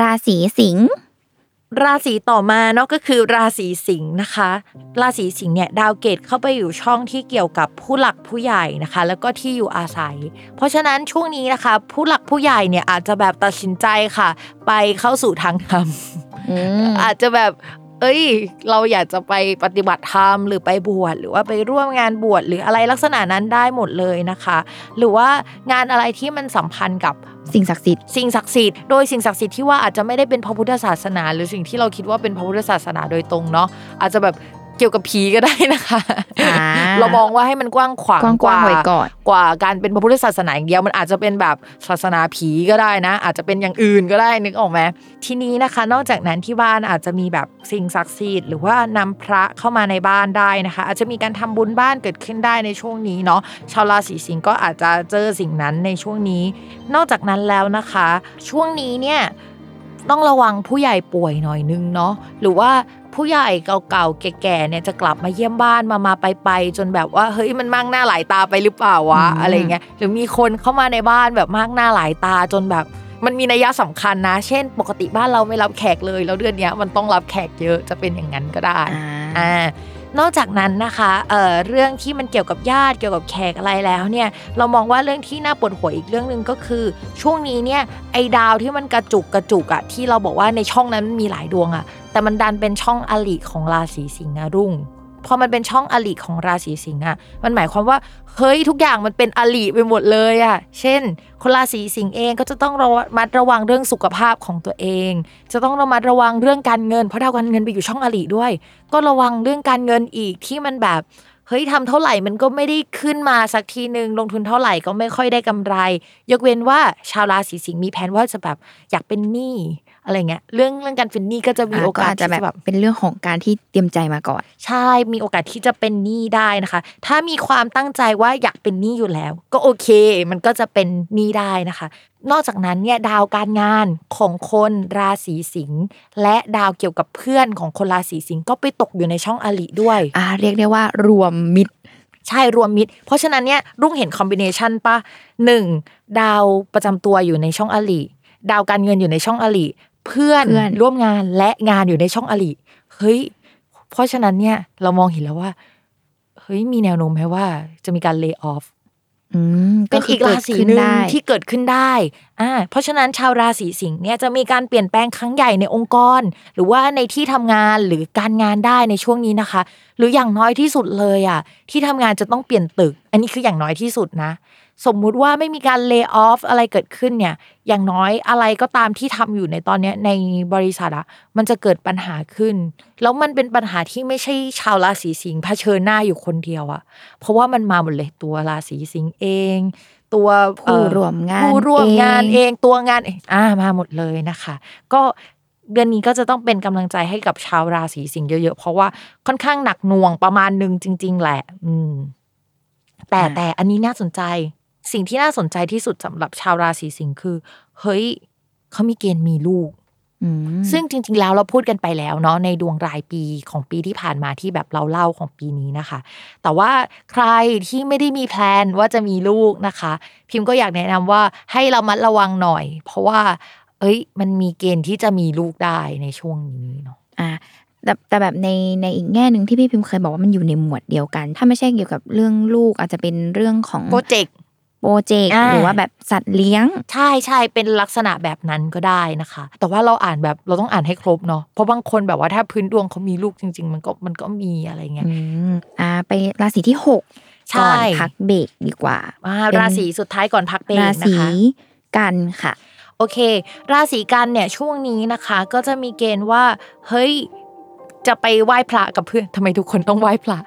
Speaker 2: ราศีสิงห์
Speaker 1: ราศีต่อมาเนาะก็คือราศีสิงห์นะคะ ราศีสิงห์เนี่ยดาวเกตเข้าไปอยู่ช่องที่เกี่ยวกับผู้หลักผู้ใหญ่นะคะ แล้วก็ที่อยู่อาศัย เพราะฉะนั้นช่วงนี้นะคะ ผู้หลักผู้ใหญ่เนี่ยอาจจะแบบตัดสินใจค่ะ ไปเข้าสู่ทางธรรม
Speaker 2: อืม
Speaker 1: อาจจะแบบ เอ้ย เราอยากจะไปปฏิบัติธรรมหรือไปบวชหรือว่าไปร่วมงานบวชหรืออะไรลักษณะนั้นได้หมดเลยนะคะ หรือว่างานอะไรที่มันสัมพันธ์กับ
Speaker 2: สิ่งศักดิ์สิทธิ์
Speaker 1: สิ่งศักดิ์สิทธิ์โดยสิ่งศักดิ์สิทธิ์ที่ว่าอาจจะไม่ได้เป็นพระพุทธศาสนา หรือสิ่งที่เราคิดว่าเป็นพระพุทธศาสนาโดยตรงเนาะอาจจะแบบ เกี่ยวกับผีก็ได้นะคะ
Speaker 2: อ่า
Speaker 1: เรามองว่าให้มันกว้างขวาง
Speaker 2: กว้างๆไว้ก่อน
Speaker 1: กว่าการเป็นพระพุทธศาสนาอย่างเดียวมันอาจจะเป็นแบบศาสนาผีก็ได้นะ อาจจะเป็นอย่างอื่นก็ได้นึกออกไหมทีนี้นะคะ นอกจากนั้นที่บ้านอาจจะมีแบบสิ่งศักดิ์สิทธิ์หรือว่านำพระเข้ามาในบ้านได้นะคะ อาจจะมีการทำบุญบ้านเกิดขึ้นได้ในช่วงนี้เนาะชาวราศีสิงห์ก็อาจจะเจอสิ่งนั้นในช่วงนี้ นอกจากนั้นแล้วนะคะ ช่วงนี้เนี่ยต้องระวังผู้ใหญ่ป่วยหน่อยนึงเนาะหรือว่า ผู้ใหญ่เก่าๆแก่ๆเนี่ยจะกลับมาเยี่ยมบ้านมามาไปไปๆจนแบบว่าเฮ้ยมันมากหน้าหลายตาไปหรือเปล่าวะ
Speaker 2: อืม
Speaker 1: อะไรเงี้ยหรือมีคนเข้ามาในบ้านแบบมากหน้าหลายตาจนแบบ มันมีนัยสำคัญนะ เช่น ปกติบ้านเราไม่รับแขกเลย แล้วเดือนเนี้ยมันต้องรับแขกเยอะจะเป็นอย่างนั้นก็ได้
Speaker 2: อ่า
Speaker 1: อ่า นอกจากนั้นนะคะเเรื่องที่มันเกี่ยวกับญาติเกี่ยวกับแขกอะไรแล้วเนี่ยเรามองว่าเรื่องที่น่าปวดหัวอีกเรื่องหนึ่งก็คือ ช่วงนี้เนี่ยไอ้ดาวที่มันกระจุกกระจุกอะที่เราบอกว่าในช่องนั้นมันมีหลายดวงอะแต่มันดันเป็นช่องอลิของราศีสิงห์นะรุ่ง พอมันเป็นช่องอลิของราศีสิงห์อะมันหมายความว่าเฮ้ยทุกอย่างมันเป็นอลิไปหมดเลยอะเช่น คนราศีสิงห์เองก็จะต้องระมัดระวังเรื่องสุขภาพของตัวเอง จะต้องระมัดระวังเรื่องการเงิน เพราะดาวการเงินไปอยู่ช่องอลิด้วย ก็ระวังเรื่องการเงินอีกที่มันแบบเฮ้ยทำเท่าไหร่มันก็ไม่ได้ขึ้นมาสักทีหนึ่งลงทุนเท่าไหร่ก็ไม่ค่อยได้กำไร ยกเว้นว่าชาวราศีสิงห์มีแผนว่าจะแบบอยากเป็นหนี้ อะไรเงี้ยเรื่องเรื่องการเป็นหนี้ก็จะมี
Speaker 2: อ่า
Speaker 1: โอ
Speaker 2: ก็
Speaker 1: กาส
Speaker 2: อาจจะ
Speaker 1: ที่
Speaker 2: แบบ
Speaker 1: จะแบบ
Speaker 2: เป็นเรื่องของการที่เตรียมใจมาก่อน
Speaker 1: ใช่มีโอกาสที่จะเป็นหนี้ได้นะคะ ถ้ามีความตั้งใจว่าอยากเป็นหนี้อยู่แล้ว ก็โอเค มันก็จะเป็นหนี้ได้นะคะ นอกจากนั้นเนี่ยดาวการงานของคนราศีสิงห์และดาวเกี่ยวกับเพื่อนของคนราศีสิงห์ก็ไปตกอยู่ในช่องอลิด้วย
Speaker 2: อ่าเรียกได้ว่ารวมมิตร
Speaker 1: ใช่รวมมิตร เพราะฉะนั้นเนี่ยรุ่งเห็นคอมบิเนชันปะหนึ่งดาวประจำตัวอยู่ในช่องอลิดาวการเงินอยู่ในช่องอลิ เพื่อน
Speaker 2: เพื่อน
Speaker 1: ร่วมงานและงานอยู่ในช่องอลิเฮ้ย เพราะฉะนั้นเนี่ย เรามองเห็นแล้วว่า เฮ้ยมีแนวโน้มไหมว่าจะมีการเลิกออฟ
Speaker 2: อืม
Speaker 1: เป็นอีก
Speaker 2: คื
Speaker 1: ราศี
Speaker 2: ดขึ้
Speaker 1: หนึ่ง
Speaker 2: ได้
Speaker 1: ที่เกิดขึ้นได้อ่าเพราะฉะนั้นชาวราศีสิงห์เนี่ยจะมีการเปลี่ยนแปลงครั้งใหญ่ในองค์กร หรือว่าในที่ทำงานหรือการงานได้ในช่วงนี้นะคะ หรืออย่างน้อยที่สุดเลยอะที่ทำงานจะต้องเปลี่ยนตึก อันนี้คืออย่างน้อยที่สุดนะ สมมุติว่าไม่มีการเลิกออฟอะไรเกิดขึ้นเนี่ย อย่างน้อยอะไรก็ตามที่ทำอยู่ในตอนเนี้ยในบริษัทอะมันจะเกิดปัญหาขึ้น แล้วมันเป็นปัญหาที่ไม่ใช่ชาวราศีสิงห์เผชิญหน้าอยู่คนเดียวอะเพราะว่ามันมาหมดเลยตัวราศีสิงห์เอง ตัว
Speaker 2: ผู้
Speaker 1: เอ่อ
Speaker 2: ร่วมงาน
Speaker 1: ผู้ร่วมงาน
Speaker 2: เอง
Speaker 1: เองตัวงานเองอ่ามาหมดเลยนะคะ ก็เดือนนี้ก็จะต้องเป็นกำลังใจให้กับชาวราศีสิงห์เยอะๆ เพราะว่าค่อนข้างหนักหน่วงประมาณหนึ่งจริง ๆ แหละ อืม แต่
Speaker 2: อ่า
Speaker 1: แต่อันนี้น่าสนใจ สิ่งที่น่าสนใจที่สุดสำหรับชาวราศีสิงห์คือ เฮ้ยเขามีเกณฑ์มีลูก
Speaker 2: อืม
Speaker 1: ซึ่งจริง ๆ แล้วเราพูดกันไปแล้วเนาะในดวงรายปีของปีที่ผ่านมาที่แบบเราเล่าของปีนี้นะคะ แต่ว่าใครที่ไม่ได้มีแพลนว่าจะมีลูกนะคะ พิมพ์ก็อยากแนะนำว่าให้เรามัดระวังหน่อย เพราะว่า เอ้ย มันมีเกณฑ์ที่จะมีลูกได้ในช่วงนี้เนาะ
Speaker 2: อ่าแต่แต่แบบในในอีกแง่หนึ่งที่พี่พิมพ์เคยบอกว่ามันอยู่ในหมวดเดียวกัน ถ้าไม่ใช่เกี่ยวกับเรื่องลูกอาจจะเป็นเรื่องของ
Speaker 1: โปรเจกต์
Speaker 2: โปรเจกต์
Speaker 1: อ่า
Speaker 2: หรือว่าแบบสัตว์เลี้ยง
Speaker 1: ใช่ใช่เป็นลักษณะแบบนั้นก็ได้นะคะ แต่ว่าเราอ่านแบบเราต้องอ่านให้ครบเนาะเพราะบางคนแบบว่าถ้าพื้นดวงเขามีลูกจริง ๆ มันก็มันก็มีอะไรเงี้ย
Speaker 2: อืมอ่า ไปราศีที่หก
Speaker 1: ใช่
Speaker 2: ก่อนพักเบรกดีกว่า
Speaker 1: อ่า
Speaker 2: เป็น
Speaker 1: ราศีสุดท้ายก่อนพักเบรก
Speaker 2: รา
Speaker 1: นะ
Speaker 2: ศี
Speaker 1: คะ
Speaker 2: กันค่ะ
Speaker 1: โอเค ราศีกันเนี่ยช่วงนี้นะคะ ก็จะมีเกณฑ์ว่าเฮ้ยจะไปไหว้พระกับเพื่อนทำไมทุกคนต้องไหว้พระ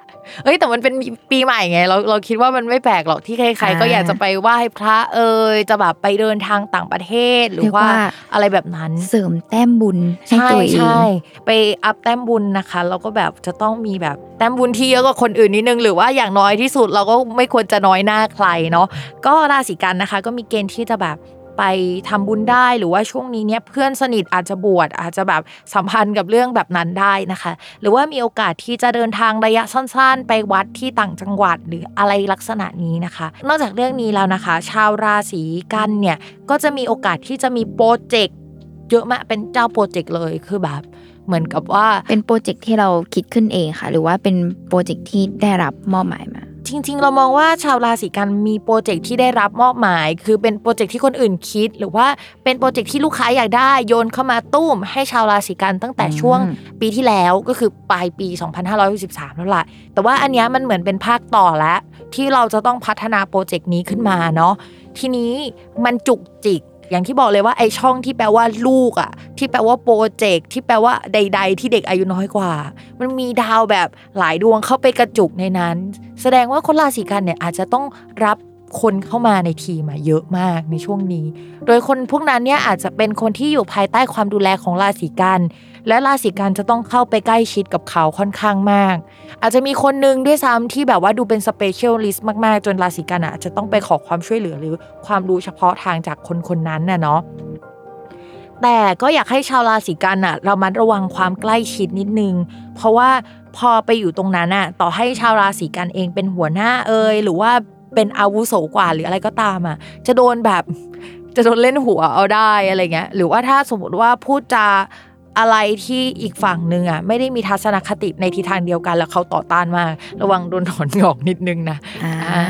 Speaker 1: เอ้ยแต่มันเป็นปีใหม่ไงเราเราคิดว่ามันไม่แปลกหรอกที่ใครๆก็
Speaker 2: อ่า
Speaker 1: อยากจะไปไหว้พระเอยจะแบบไปเดินทางต่างประเทศหรื
Speaker 2: เรี
Speaker 1: อย
Speaker 2: ก
Speaker 1: ว่า
Speaker 2: ว่า
Speaker 1: อะไรแบบนั้น
Speaker 2: เสริมแต้มบุญให้
Speaker 1: ใช่
Speaker 2: ตัวเอง
Speaker 1: ใช่ไปอัพแต้มบุญนะคะแล้วก็แบบจะต้องมีแบบแต้มบุญที่เยอะกว่าคนอื่นนิดนึงหรือว่าอย่างน้อยที่สุดเราก็ไม่ควรจะน้อยหน้าใครเนาะก็ราศีกันนะคะ ก็มีเกณฑ์ที่จะแบบ ไปทำบุญได้หรือว่าช่วงนี้เนี่ยเพื่อนสนิทอาจจะบวชอาจจะแบบสัมพันธ์กับเรื่องแบบนั้นได้นะคะ หรือว่ามีโอกาสที่จะเดินทางระยะสั้น ๆ ไปวัดที่ต่างจังหวัดหรืออะไรลักษณะนี้นะคะ นอกจากเรื่องนี้แล้วนะคะ ชาวราศีกันย์เนี่ยก็จะมีโอกาสที่จะมีโปรเจกต์เยอะมากเป็นเจ้าโปรเจกต์เลยคือแบบเหมือนกับว่า
Speaker 2: เป็นโปรเจกต์ที่เราคิดขึ้นเองค่ะ หรือว่าเป็นโปรเจกต์ที่ได้รับมอบหมายมา
Speaker 1: จริง ๆ เรามองว่าชาวราศีกันย์มีโปรเจกต์ที่ได้รับมอบหมาย คือเป็นโปรเจกต์ที่คนอื่นคิด หรือว่าเป็นโปรเจกต์ที่ลูกค้าอยากได้โยนเข้ามาตุ้ม ให้ชาวราศีกันย์ตั้งแต่ช่วง
Speaker 2: อืม
Speaker 1: ปีที่แล้วก็คือปลายปี 2563แล้วล่ะแต่ว่าอันเนี้ยมันเหมือนเป็นภาคต่อแล้วที่เราจะต้องพัฒนาโปรเจกต์นี้ขึ้นมาเนาะทีนี้มันจุกจิก อย่างที่บอกเลยว่าไอช่องที่แปลว่าลูกอะ ที่แปลว่าโปรเจกต์ที่แปลว่าใด ๆ ที่เด็กอายุน้อยกว่า มันมีดาวแบบหลายดวงเข้าไปกระจุกในนั้น แสดงว่าคนราศีกันย์เนี่ยอาจจะต้องรับคนเข้ามาในทีมอะเยอะมากในช่วงนี้ โดยคนพวกนั้นเนี่ยอาจจะเป็นคนที่อยู่ภายใต้ความดูแลของราศีกันย์ และราศีกันย์จะต้องเข้าไปใกล้ชิดกับเขาค่อนข้างมาก อาจจะมีคนหนึ่งด้วยซ้ำที่แบบว่าดูเป็น specialist มากๆ จนราศีกันย์อะอาจจะต้องไปขอความช่วยเหลือหรือความรู้เฉพาะทางจากคนคนนั้นน่ะเนาะแต่ก็อยากให้ชาวราศีกันย์อะระมัดระวังความใกล้ชิดนิดนึง เพราะว่าพอไปอยู่ตรงนั้นอะต่อให้ชาวราศีกันเองเป็นหัวหน้าเอยหรือว่าเป็นอาวุโสกว่าหรืออะไรก็ตามอะจะโดนแบบจะโดนเล่นหัวเอาได้อะไรเงี้ยหรือว่าถ้าสมมติว่าพูดจา อะไรที่อีกฝั่งหนึ่งอะไม่ได้มีทัศนคติในทิศทางเดียวกัน แล้วเขาต่อต้านมาก ระวังโดนถอนงอกนิดนึงนะ
Speaker 2: อ่า
Speaker 1: อ่า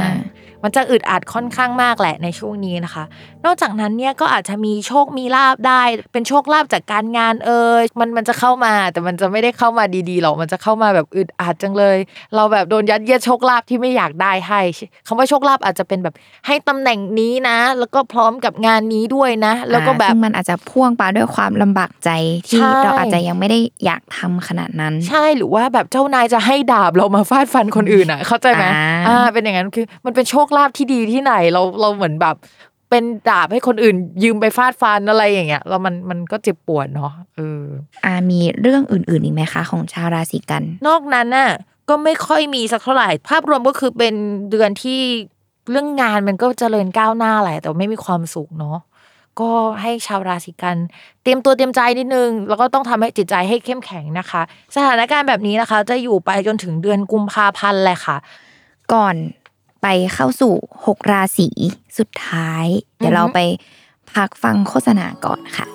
Speaker 1: มันจะอึดอัดค่อนข้างมากแหละในช่วงนี้นะคะ นอกจากนั้นเนี่ยก็อาจจะมีโชคมีลาบได้ เป็นโชคลาบจากการงานเอ่ยมันมันจะเข้ามา แต่มันจะไม่ได้เข้ามาดีๆหรอกมันจะเข้ามาแบบอึดอัดจังเลย เราแบบโดนยัดเยียดโชคลาภที่ไม่อยากได้ให้คำว่าโชคลาภอาจจะเป็นแบบให้ตำแหน่งนี้นะ แล้วก็พร้อมกับงานนี้ด้วยนะ แล้วก็แบบ
Speaker 2: ซึ่งมันอาจจะพ่วงไปด้วยความลำบากใจที่
Speaker 1: ใช่
Speaker 2: เราอาจจะยังไม่ได้อยากทำขนาดนั้น
Speaker 1: ใช่หรือว่าแบบเจ้านายจะให้ดาบเรามาฟาดฟันคนอื่นอะ เข้าใจไหม
Speaker 2: อ่า
Speaker 1: อ่าเป็นอย่างนั้นคือมันเป็นโชคลาภที่ดีที่ไหน เราเราเหมือนแบบเป็นดาบให้คนอื่น ยืมไปฟาดฟันอะไรอย่างเงี้ยแล้วมันมันก็เจ็บปวดเนาะเออ
Speaker 2: อ่ามีเรื่องอื่นๆอีกไหมคะ ของชาวราศีกัน
Speaker 1: นอกนั้นน่ะก็ไม่ค่อยมีสักเท่าไหร่ ภาพรวมก็คือเป็นเดือนที่เรื่องงานมันก็เจริญก้าวหน้าแหละแต่ไม่มีความสุขเนาะก็ให้ชาวราศีกันเตรียมตัวเตรียมใจนิดนึง แล้วก็ต้องทำให้จิตใจให้เข้มแข็งนะคะ สถานการณ์แบบนี้นะคะ จะอยู่ไปจนถึงเดือนกุมภาพันธ์แหละค่ะ
Speaker 2: ก่อน ไปเข้าสู่หกราศีสุดท้าย เดี๋ยวเราไปพักฟังโฆษณาก่อนค่ะ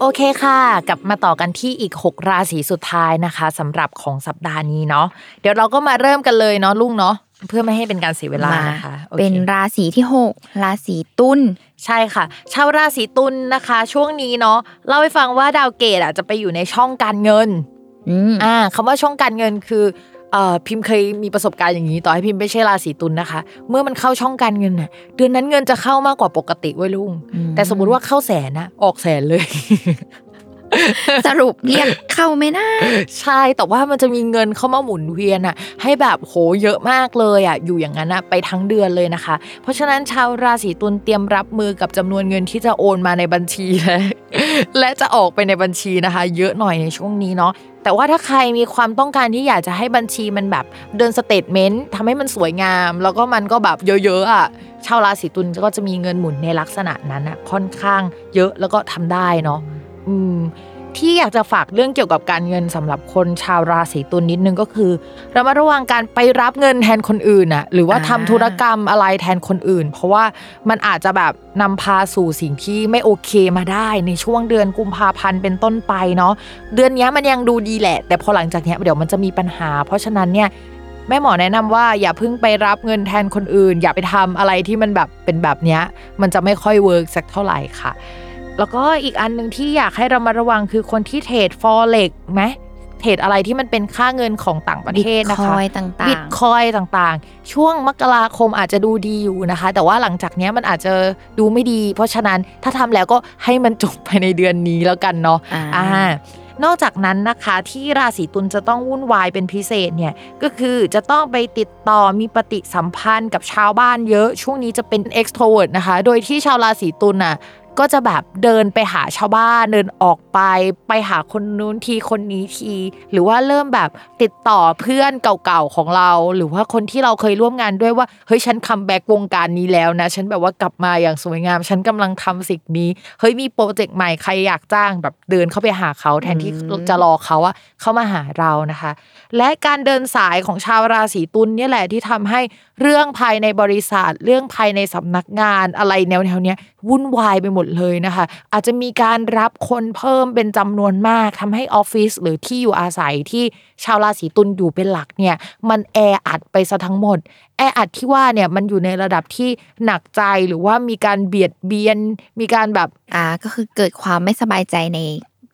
Speaker 1: โอเคค่ะ กลับมาต่อกันที่อีก 6 ราศีสุดท้ายนะคะสำหรับของสัปดาห์นี้เนาะเดี๋ยวเราก็มาเริ่มกันเลยเนาะลุงเนาะ เพื่อไม่ให้เป็นการเสียเวลา
Speaker 2: มา
Speaker 1: นะคะโอค
Speaker 2: เป็นราศีที่หกราศีตุล
Speaker 1: ใช่ค่ะ ชาวราศีตุลนะคะ ช่วงนี้เนาะเล่าให้ฟังว่าดาวเกตอะจะไปอยู่ในช่องการเงิน
Speaker 2: อืม
Speaker 1: อ่าคำว่าช่องการเงินคือเอ่อพิมพ์เคยมีประสบการณ์อย่างนี้ต่อให้พิมพ์ไม่ใช่ราศีตุลนะคะ เมื่อมันเข้าช่องการเงินน่ะเดือนนั้นเงินจะเข้ามากกว่าปกติเว้ยลุง
Speaker 2: อืม
Speaker 1: แต่สมมติว่าเข้าแสนนะออกแสนเลย
Speaker 2: สรุปเรียกเข้าไหมนะ
Speaker 1: ใช่แต่ว่ามันจะมีเงินเข้ามาหมุนเวียนอะ ให้แบบโหเยอะมากเลยอะอยู่อย่างนั้นอะไปทั้งเดือนเลยนะคะ เพราะฉะนั้นชาวราศีตุลเตรียมรับมือกับจำนวนเงินที่จะโอนมาในบัญชีและและจะออกไปในบัญชีนะคะ เยอะหน่อยในช่วงนี้เนาะแต่ว่าถ้าใครมีความต้องการที่อยากจะให้บัญชีมันแบบเดิน statement ทำให้มันสวยงาม แล้วก็มันก็แบบเยอะๆอะชาวราศีตุลก็จะมีเงินหมุนในลักษณะนั้นอะค่อนข้างเยอะแล้วก็ทำได้เนาะ อืมที่อยากจะฝากเรื่องเกี่ยวกับการเงินสำหรับคนชาวราศีตุลนิดนึงก็คือระมัดระวังการไปรับเงินแทนคนอื่นน่ะหรือว่า
Speaker 2: อ่า
Speaker 1: ทำธุรกรรมอะไรแทนคนอื่น เพราะว่ามันอาจจะแบบนำพาสู่สิ่งที่ไม่โอเคมาได้ในช่วงเดือนกุมภาพันธ์เป็นต้นไปเนาะเดือนนี้มันยังดูดีแหละ แต่พอหลังจากนี้เดี๋ยวมันจะมีปัญหา เพราะฉะนั้นเนี่ยแม่หมอแนะนำว่าอย่าเพิ่งไปรับเงินแทนคนอื่น อย่าไปทำอะไรที่มันแบบเป็นแบบเนี้ยมันจะไม่ค่อย work สักเท่าไหร่ค่ะ แล้วก็อีกอันหนึ่งที่อยากให้ระมัดระวังคือคนที่ trade Forex ไหม trade อะไรที่มันเป็นค่าเงินของต่างประเทศนะคะ
Speaker 2: Bitcoin ต่างๆ
Speaker 1: บิตคอยต่างๆ ช่วงมกราคมอาจจะดูดีอยู่นะคะ แต่ว่าหลังจากเนี้ยมันอาจจะดูไม่ดี เพราะฉะนั้นถ้าทำแล้วก็ให้มันจบภายในเดือนนี้แล้วกันเนาะ
Speaker 2: อ่า
Speaker 1: อ่านอกจากนั้นนะคะที่ราศีตุลจะต้องวุ่นวายเป็นพิเศษเนี่ยก็คือจะต้องไปติดต่อมีปฏิสัมพันธ์กับชาวบ้านเยอะ ช่วงนี้จะเป็น extrovert นะคะ โดยที่ชาวราศีตุลน่ะ ก็จะแบบเดินไปหาชาวบ้านเดินออกไป ไปหาคนนู้นทีคนนี้ที หรือว่าเริ่มแบบติดต่อเพื่อนเก่าๆของเรา หรือว่าคนที่เราเคยร่วมงานด้วยว่าเฮ้ยฉัน comeback วงการนี้แล้วนะ ฉันแบบว่ากลับมาอย่างสวยงาม ฉันกำลังทำสิ่งนี้เฮ้ยมีโปรเจกต์ใหม่ใครอยากจ้างแบบเดินเข้าไปหาเขาแทนที่จะรอเขาอะเข้ามาหาเรานะคะ และการเดินสายของชาวราศีตุลเนี่ยแหละที่ทำให้เรื่องภายในบริษัท เรื่องภายในสำนักงานอะไรแนวๆเนี้ย วุ่นวายไปหมดเลยนะคะ อาจจะมีการรับคนเพิ่มเป็นจำนวนมากทำให้ออฟฟิศหรือที่อยู่อาศัยที่ชาวราศีตุลอยู่เป็นหลักเนี่ยมันแออัดไปซะทั้งหมด แออัดที่ว่าเนี่ยมันอยู่ในระดับที่หนักใจหรือว่ามีการเบียดเบียน มีการแบบ
Speaker 2: อ่าก็คือเกิดความไม่สบายใจใน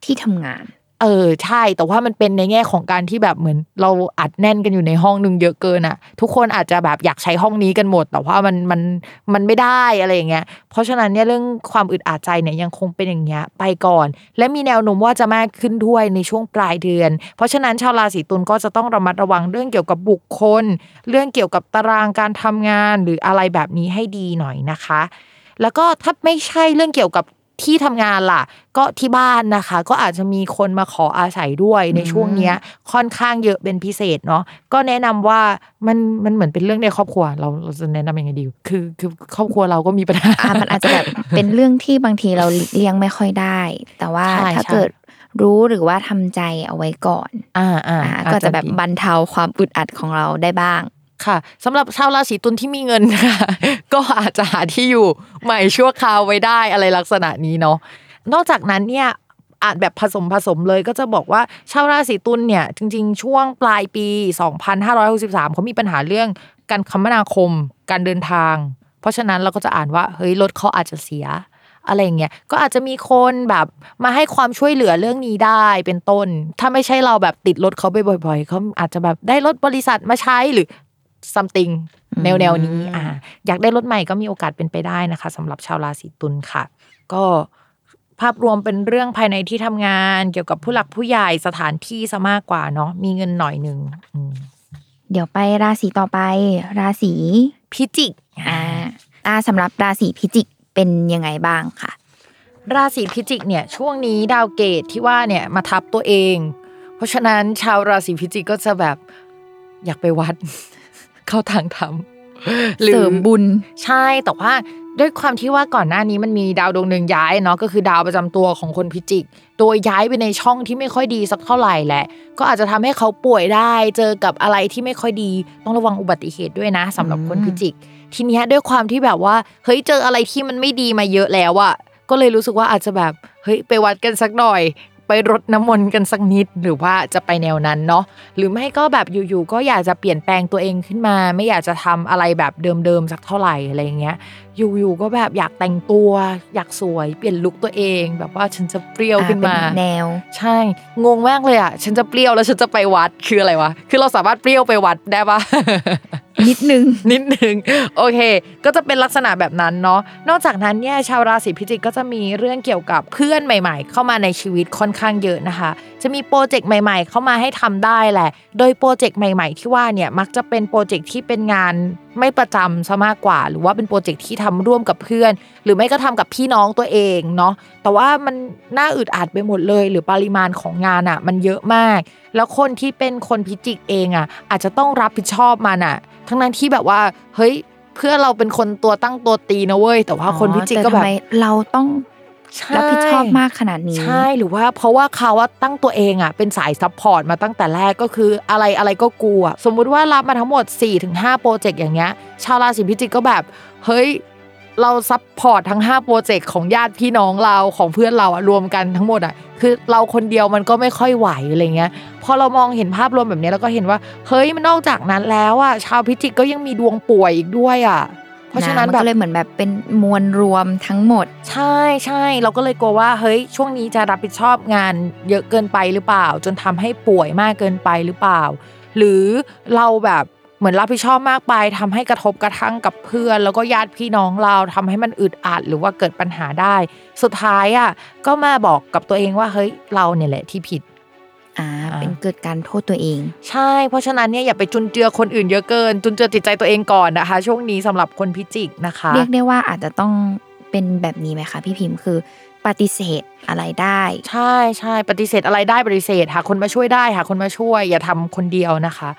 Speaker 2: ที่ทำงาน
Speaker 1: เออใช่แต่ว่ามันเป็นในแง่ของการที่แบบเหมือน เราอัดแน่นกันอยู่ในห้องหนึ่งเยอะเกินอะ ทุกคนอาจจะแบบอยากใช้ห้องนี้กันหมด แต่ว่ามันมันมันไม่ได้อะไรอย่างเงี้ยเพราะฉะนั้นเนี่ยเรื่องความอึดอัดใจเนี่ยยังคงเป็นอย่างเงี้ยไปก่อน และมีแนวโน้มว่าจะมากขึ้นด้วยในช่วงปลายเดือน เพราะฉะนั้นชาวราศีตุลก็จะต้องระมัดระวังเรื่องเกี่ยวกับบุคคล เรื่องเกี่ยวกับตารางการทำงานหรืออะไรแบบนี้ให้ดีหน่อยนะคะ แล้วก็ถ้าไม่ใช่เรื่องเกี่ยวกับ ที่ทำงานล่ะ ก็ที่บ้านนะคะ ก็อาจจะมีคนมาขออาศัยด้วยในช่วงเนี้ย ค่อนข้างเยอะเป็นพิเศษเนาะก็แนะนำว่ามันมันเหมือนเป็นเรื่องในครอบครัว เราเราจะแนะนำยังไงดีคือคือครอบครัวเราก็มีปัญหา
Speaker 2: อ่ามันอาจจะแบบเป็นเรื่องที่บางทีเราหลีกเลี่ยงไม่ค่อยได้ แต่ว่า
Speaker 1: ใช่
Speaker 2: ถ้า
Speaker 1: ใช่
Speaker 2: เกิดรู้หรือว่าทำใจเอาไว้ก่อน
Speaker 1: อ่าอ่า
Speaker 2: อ่า
Speaker 1: อา
Speaker 2: ก็จะแบบ
Speaker 1: ดี
Speaker 2: บรรเทาความอึดอัดของเราได้บ้าง
Speaker 1: ค่ะสำหรับชาวราศีตุลที่มีเงินนะคะก็อาจจะหาที่อยู่ใหม่ชั่วคราวไว้ได้อะไรลักษณะนี้เนาะนอกจากนั้นเนี่ยอาจแบบผสมผสมเลยก็จะบอกว่าชาวราศีตุลเนี่ยจริง ๆ ช่วงปลายปี 2563เขามีปัญหาเรื่องการคมนาคม การเดินทาง เพราะฉะนั้นเราก็จะอ่านว่าเฮ้ยรถเขาอาจจะเสียอะไรเงี้ยก็อาจจะมีคนแบบมาให้ความช่วยเหลือเรื่องนี้ได้เป็นต้น ถ้าไม่ใช่เราแบบติดรถเขาไปบ่อยๆเขาอาจจะแบบได้รถบริษัทมาใช้หรือ something แนวแนวๆนี้อ่าอยากได้รถใหม่ก็มีโอกาสเป็นไปได้นะคะสำหรับชาวราศีตุลค่ะ ก็ภาพรวมเป็นเรื่องภายในที่ทำงาน เกี่ยวกับผู้หลักผู้ใหญ่สถานที่ซะมากกว่าเนาะมีเงินหน่อยหนึ่งอืม
Speaker 2: เดี๋ยวไปราศีต่อไป ราศี
Speaker 1: พิจิก
Speaker 2: อ่าอ่าสำหรับราศีพิจิกเป็นยังไงบ้างค่ะ
Speaker 1: ราศีพิจิกเนี่ยช่วงนี้ดาวเกตที่ว่าเนี่ยมาทับตัวเอง เพราะฉะนั้นชาวราศีพิจิกก็จะแบบอยากไปวัด เข้าทางธรรมหรือ
Speaker 2: เสริมบุญ
Speaker 1: ใช่แต่ว่าด้วยความที่ว่าก่อนหน้านี้มันมีดาวดวงหนึ่งย้ายเนาะก็คือดาวประจำตัวของคนพิจิกโดยย้ายไปในช่องที่ไม่ค่อยดีสักเท่าไหร่แหละ ก็อาจจะทำให้เขาป่วยได้ เจอกับอะไรที่ไม่ค่อยดี ต้องระวังอุบัติเหตุด้วยนะสำหรับคนพิจิก ทีเนี้ยด้วยความที่แบบว่าเฮ้ยเจออะไรที่มันไม่ดีมาเยอะแล้วอะก็เลยรู้สึกว่าอาจจะแบบเฮ้ยไปวัดกันสักหน่อย ไปไปรดน้ำมนต์กันสักนิด หรือว่าจะไปแนวนั้นเนาะหรือไม่ก็แบบอยู่ๆก็อยากจะเปลี่ยนแปลงตัวเองขึ้นมา ไม่อยากจะทำอะไรแบบเดิมๆสักเท่าไหร่อะไรเงี้ยอยู่ๆก็แบบอยากแต่งตัว อยากสวยเปลี่ยนลุคตัวเอง แบบว่าฉันจะเปรี้ยวขึ้นมา
Speaker 2: อ่าเป็นแนว
Speaker 1: ใช่ งงมากเลยอะฉันจะเปรี้ยวแล้วฉันจะไปวัดคืออะไรวะคือเราสามารถเปรี้ยวไปวัดได้ปะ
Speaker 2: นิดนึง
Speaker 1: นิดนึงโอเค ก็จะเป็นลักษณะแบบนั้นเนาะนอกจากนั้นเนี่ยชาวราศีพิจิกก็จะมีเรื่องเกี่ยวกับเพื่อนใหม่ ๆ เข้ามาในชีวิตค่อนข้างเยอะนะคะ จะมีโปรเจกต์ใหม่ ๆ เข้ามาให้ทำได้แหละ โดยโปรเจกต์ใหม่ ๆ ที่ว่าเนี่ยมักจะเป็นโปรเจกต์ที่เป็นงาน ไม่ประจำซะมากกว่า หรือว่าเป็นโปรเจกต์ที่ทำร่วมกับเพื่อน หรือไม่ก็ทำกับพี่น้องตัวเองเนาะแต่ว่ามันน่าอึดอัดไปหมดเลย หรือปริมาณของงานอะ มันเยอะมาก แล้วคนที่เป็นคนพิจิกเองอะ อาจจะต้องรับผิดชอบมันอะ ทั้งนั้นที่แบบว่าเฮ้ยเพื่อนเราเป็นคนตัวตั้งตัวตีนะเว้ยแต่ว่าคนพิจิกก็แบบ
Speaker 2: เราต้อง รับผิดชอบมากขนาดนี้
Speaker 1: ใช่หรือว่าเพราะว่าเขาว่าตั้งตัวเองอะเป็นสาย support มาตั้งแต่แรกก็คืออะไรอะไรก็กลัว สมมุติว่ารับมาทั้งหมด 4-5โปรเจกต์อย่างเงี้ย ชาวราศีพิจิกก็แบบ เฮ้ยเรา support ทั้ง 5 โปรเจกต์ของญาติพี่น้องเราของเพื่อนเราอะรวมกันทั้งหมดอะคือเราคนเดียวมันก็ไม่ค่อยไหวอะไรเงี้ยพอเรามองเห็นภาพรวมแบบนี้แล้วก็เห็นว่า เฮ้ยมันนอกจากนั้นแล้วอะชาวพิจิกก็ยังมีดวงป่วยอีกด้วยอะ เพราะฉะนั้น
Speaker 2: มั
Speaker 1: แบบ
Speaker 2: ก็เลยเหมือนแบบเป็นมวลรวมทั้งหมด
Speaker 1: ใช่ใช่เราก็เลยกลัวว่าเฮ้ยช่วงนี้จะรับผิดชอบงานเยอะเกินไปหรือเปล่า จนทำให้ป่วยมากเกินไปหรือเปล่า หรือเราแบบเหมือนรับผิดชอบมากไปทำให้กระทบกระทั่งกับเพื่อน แล้วก็ญาติพี่น้องเราทำให้มันอึดอัดหรือว่าเกิดปัญหาได้ สุดท้ายอะก็มาบอกกับตัวเองว่าเฮ้ยเราเนี่ยแหละที่ผิด
Speaker 2: อ่า
Speaker 1: อ่า
Speaker 2: เป็นเกิดการโทษตัวเอง
Speaker 1: ใช่ เพราะฉะนั้นเนี่ยอย่าไปจุนเจือคนอื่นเยอะเกิน จุนเจือจิตใจตัวเองก่อนนะคะ ช่วงนี้สำหรับคนพิจิกนะคะ
Speaker 2: เรียกได้ว่าอาจจะต้องเป็นแบบนี้ไหมคะพี่พิมพ์คือปฏิเสธอะไรได้
Speaker 1: ใช่ใช่ปฏิเสธอะไรได้ปฏิเสธหาคนมาช่วยได้หาคนมาช่วย อย่าทำคนเดียวนะคะ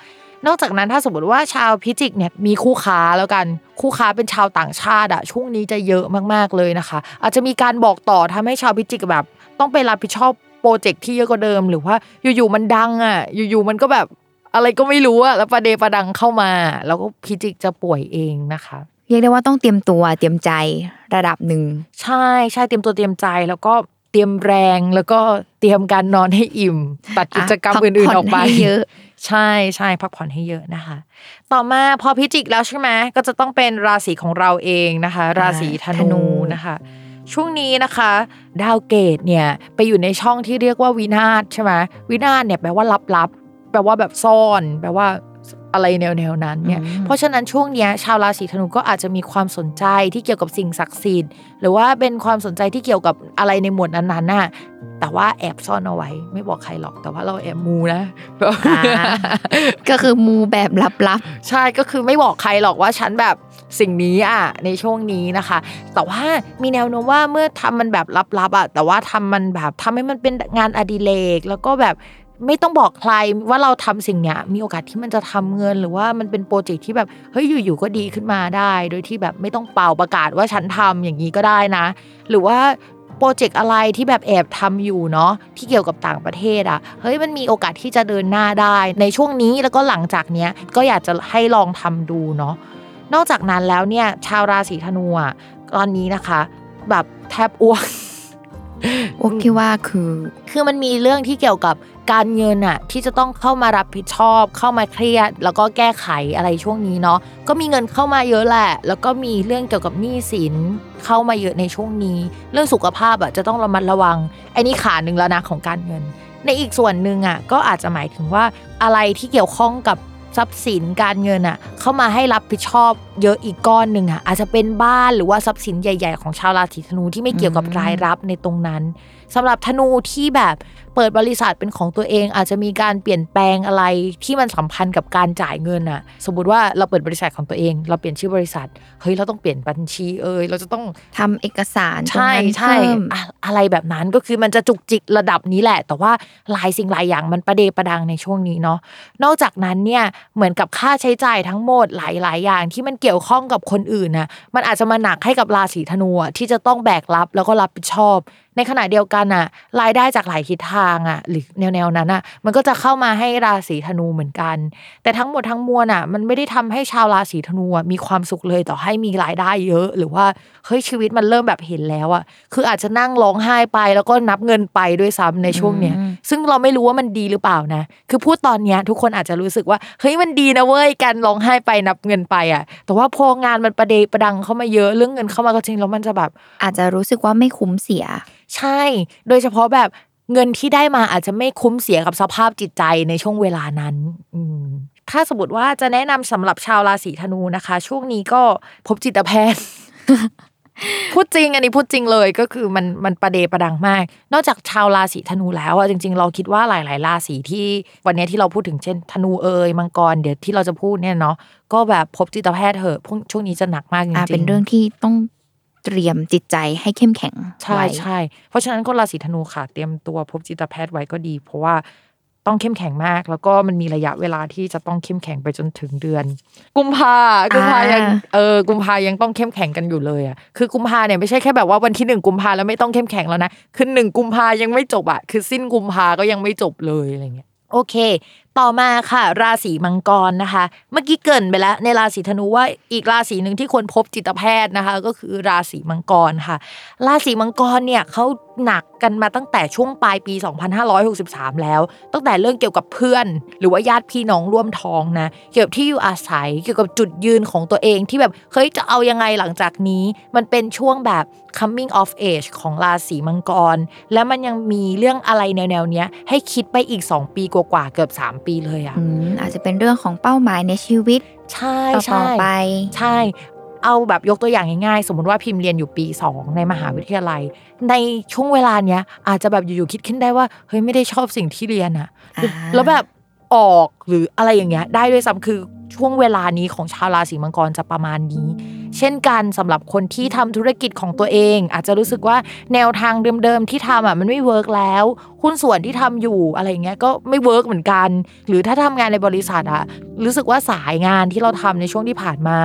Speaker 1: นอกจากนั้นถ้าสมมติว่าชาวพิจิกเนี่ยมีคู่ค้าแล้วกันคู่ค้าเป็นชาวต่างชาติอะช่วงนี้จะเยอะมากๆเลยนะคะ อาจจะมีการบอกต่อทำให้ชาวพิจิกแบบ ต้องไปรับผิดชอบ โปรเจกต์ที่เยอะกว่าเดิม หรือว่าอยู่ๆมันดังอะอยู่ๆมันก็แบบอะไรก็ไม่รู้อะแล้วประเดประดังเข้ามา แล้วก็พิจิกจะป่วยเองนะคะ
Speaker 2: เรียกได้ว่าต้องเตรียมตัวเตรียมใจระดับหนึ่ง
Speaker 1: ใช่ใช่เตรียมตัวเตรียมใจแล้วก็เตรียมแรงแล้วก็เตรียมการนอนให้อิ่ม ตัดกิจกรรม
Speaker 2: พัก
Speaker 1: อื่น
Speaker 2: ผ่อน
Speaker 1: ๆออกไป
Speaker 2: ให้เยอะ
Speaker 1: ใช่ใช่พักผ่อนให้เยอะนะคะ ต่อมาพอพิจิกแล้วใช่ไหมก็จะต้องเป็นราศีของเราเองนะคะ ราศีธ
Speaker 2: ธนู
Speaker 1: นูนะคะ ช่วงนี้นะคะ ดาวเกตเนี่ยไปอยู่ในช่องที่เรียกว่าวินาศใช่ไหมวินาศเนี่ยแปลว่าลับๆแปลว่าแบบซ่อน แปลว่า อะไรแนวๆนั้นเนี่ยเพราะฉะนั้นช่วงเนี้ยชาวราศีธนูก็อาจจะมีความสนใจที่เกี่ยวกับสิ่งศักดิ์สิทธิ์หรือว่าเป็นความสนใจที่เกี่ยวกับอะไรในหมวดนั้นๆน่ะแต่ว่าแอบซ่อนเอาไว้ ไม่บอกใครหรอกแต่ว่าเราแอบมูนะ
Speaker 2: อ่าก็คือมูแบบลับ
Speaker 1: ใช่ก็คือไม่บอกใครหรอกว่าฉันแบบสิ่งนี้อะในช่วงนี้นะคะ แต่ว่ามีแนวโน้มว่าเมื่อทำมันแบบลับๆอะแต่ว่าทำมันแบบทำให้มันเป็นงานอดิเรกแล้วก็แบบ ไม่ต้องบอกใครว่าเราทำสิ่งเนี้ยมีโอกาสที่มันจะทำเงิน หรือว่ามันเป็นโปรเจกต์ที่แบบเฮ้ยอยู่ๆก็ดีขึ้นมาได้ โดยที่แบบไม่ต้องเป่าประกาศว่าฉันทำอย่างนี้ก็ได้นะ หรือว่าโปรเจกต์อะไรที่แบบแอบทำอยู่เนาะที่เกี่ยวกับต่างประเทศอะเฮ้ยมันมีโอกาสที่จะเดินหน้าได้ ในช่วงนี้แล้วก็หลังจากเนี้ยก็อยากจะให้ลองทำดูเนาะนอกจากนั้นแล้วเนี่ยชาวราศีธนูอะตอนนี้นะคะ แบบแทบอ้วก
Speaker 2: ๆโอเคว่าคือ
Speaker 1: คือมันมีเรื่องที่เกี่ยวกับ การเงินอะที่จะต้องเข้ามารับผิดชอบ เข้ามาเครียด แล้วก็แก้ไขอะไรช่วงนี้เนาะก็มีเงินเข้ามาเยอะแหละ แล้วก็มีเรื่องเกี่ยวกับหนี้สินเข้ามาเยอะในช่วงนี้ เรื่องสุขภาพอะจะต้องระมัดระวังไอ้นี่ขาหนึ่งแล้วนะของการเงิน ในอีกส่วนหนึ่งอะก็อาจจะหมายถึงว่าอะไรที่เกี่ยวข้องกับทรัพย์สินการเงินอะเข้ามาให้รับผิดชอบเยอะอีกก้อนหนึ่งอะอาจจะเป็นบ้านหรือว่าทรัพย์สินใหญ่ ๆ ของชาวราศีธนูที่ไม่เกี่ยวกับรายรับในตรงนั้นสำหรับธนูที่แบบ เปิดบริษัทเป็นของตัวเอง อาจจะมีการเปลี่ยนแปลงอะไรที่มันสัมพันธ์กับการจ่ายเงินอะสมมติว่าเราเปิดบริษัทของตัวเอง เราเปลี่ยนชื่อบริษัทเฮ้ยเราต้องเปลี่ยนบัญชีเอยเราจะต้อง
Speaker 2: ทำเอกสารตรง
Speaker 1: ใช่
Speaker 2: นั้น
Speaker 1: ใช่
Speaker 2: เพิ่ม
Speaker 1: อะอะไรแบบนั้นก็คือมันจะจุกจิกระดับนี้แหละ แต่ว่าหลายสิ่งหลายอย่างมันประเดประดังในช่วงนี้เนาะนอกจากนั้นเนี่ยเหมือนกับค่าใช้จ่ายทั้งหมดหลาย ๆ อย่างที่มันเกี่ยวข้องกับคนอื่นนะมันอาจจะมาหนักให้กับราศีธนูอะที่จะต้องแบกรับแล้วก็รับผิดชอบ ในขณะเดียวกันอะรายได้จากหลายทิศทางอะหรือแนวๆนั้นอะ มันก็จะเข้ามาให้ราศีธนูเหมือนกัน แต่ทั้งหมดทั้งมวลอะ มันไม่ได้ทำให้ชาวราศีธนูอะมีความสุขเลยต่อให้มีรายได้เยอะ หรือว่าเฮ้ยชีวิตมันเริ่มแบบเห็นแล้วอะ คืออาจจะนั่งร้องไห้ไปแล้วก็นับเงินไปด้วยซ้ำในช่วงเนี้ย ซึ่งเราไม่รู้ว่ามันดีหรือเปล่านะ คือพูดตอนเนี้ยทุกคนอาจจะรู้สึกว่าเฮ้ยมันดีนะเว้ยการร้องไห้ไปนับเงินไปอะ แต่ว่าพองานมันประเดประดังเข้ามาเยอะเรื่องเงินเข้ามาก็จริงแล้วมันจะแบบ
Speaker 2: อาจจะรู้สึกว่าไม่คุ้มเสีย
Speaker 1: ใช่ โดยเฉพาะแบบ เงินที่ได้มาอาจจะไม่คุ้มเสียกับสภาพจิตใจในช่วงเวลานั้น อืมถ้าสมมติว่าจะแนะนำสำหรับชาวราศีธนูนะคะ ช่วงนี้ก็พบจิตแพทย์พูดจริง อันนี้พูดจริงเลยก็คือมันมันประเดประดังมาก นอกจากชาวราศีธนูแล้วอะจริง ๆ เราคิดว่าหลาย ๆ ราศีที่วันนี้ที่เราพูดถึงเช่น ธนูเอยมังกรเดี๋ยวที่เราจะพูดเนี่ยเนาะก็แบบพบจิตแพทย์เถอะพวกช่วงนี้จะหนักมากจริงๆ
Speaker 2: เป็นเรื่องที่ต้อง เตรียมจิตใจให้เข้มแข็ง
Speaker 1: ใช่
Speaker 2: ไว้
Speaker 1: ใช่เพราะฉะนั้นคนราศีธนูค่ะ เตรียมตัวพบจิตแพทย์ไว้ก็ดี เพราะว่าต้องเข้มแข็งมาก แล้วก็มันมีระยะเวลาที่จะต้องเข้มแข็งไปจนถึงเดือน กุมภากุมภายัง
Speaker 2: อ่า
Speaker 1: เออกุมภายังต้องเข้มแข็งกันอยู่เลยอะคือกุมภาเนี่ยไม่ใช่แค่แบบว่าวันที่หนึ่งกุมภาแล้วไม่ต้องเข้มแข็งแล้วนะคือหนึ่งกุมภายังไม่จบอะคือสิ้นกุมภาก็ยังไม่จบเลยอะไรเงี้ยโอเค ต่อมาค่ะ ราศีมังกรนะคะ เมื่อกี้เกินไปแล้ว ในราศีธนูว่าอีกราศีหนึ่งที่ควรพบจิตแพทย์นะคะ ก็คือราศีมังกรค่ะ ราศีมังกรเนี่ยเขาหนักกันมาตั้งแต่ช่วงปลายปี 2563 แล้ว ตั้งแต่เรื่องเกี่ยวกับเพื่อน หรือว่าญาติพี่น้องร่วมท้องนะ เกี่ยวกับที่อยู่อาศัยเกี่ยวกับจุดยืนของตัวเองที่แบบเฮ้ยจะเอายังไงหลังจากนี้ มันเป็นช่วงแบบ coming of age ของราศีมังกร แล้วมันยังมีเรื่องอะไรแนวๆเนี้ย ให้คิดไปอีก 2 ปีกว่าๆเกือบ 3 ปีเลยอะ
Speaker 2: อืมอาจจะเป็นเรื่องของเป้าหมายในชีวิต
Speaker 1: ใช่
Speaker 2: ต่
Speaker 1: ใช่
Speaker 2: อๆไป
Speaker 1: ใช่ เอาแบบยกตัวอย่างง่ายๆ สมมติว่าพิมพ์เรียนอยู่ปี 2 ในมหาวิทยาลัย ในช่วงเวลาเนี้ยอาจจะแบบอยู่ๆคิดขึ้นได้ว่าเฮ้ยไม่ได้ชอบสิ่งที่เรียนอะ
Speaker 2: อ่า
Speaker 1: แล้วแบบออกหรืออะไรอย่างเงี้ยได้ด้วยซ้ำคือช่วงเวลานี้ของชาวราศีมังกรจะประมาณนี้ เช่นกันสำหรับคนที่ทำธุรกิจของตัวเอง อาจจะรู้สึกว่าแนวทางเดิมๆที่ทำอะมันไม่เวิร์กแล้วหุ้นส่วนที่ทำอยู่อะไรเงี้ยก็ไม่เวิร์กเหมือนกัน หรือถ้าทำงานในบริษัทอะรู้สึกว่าสายงานที่เราทำในช่วงที่ผ่านมา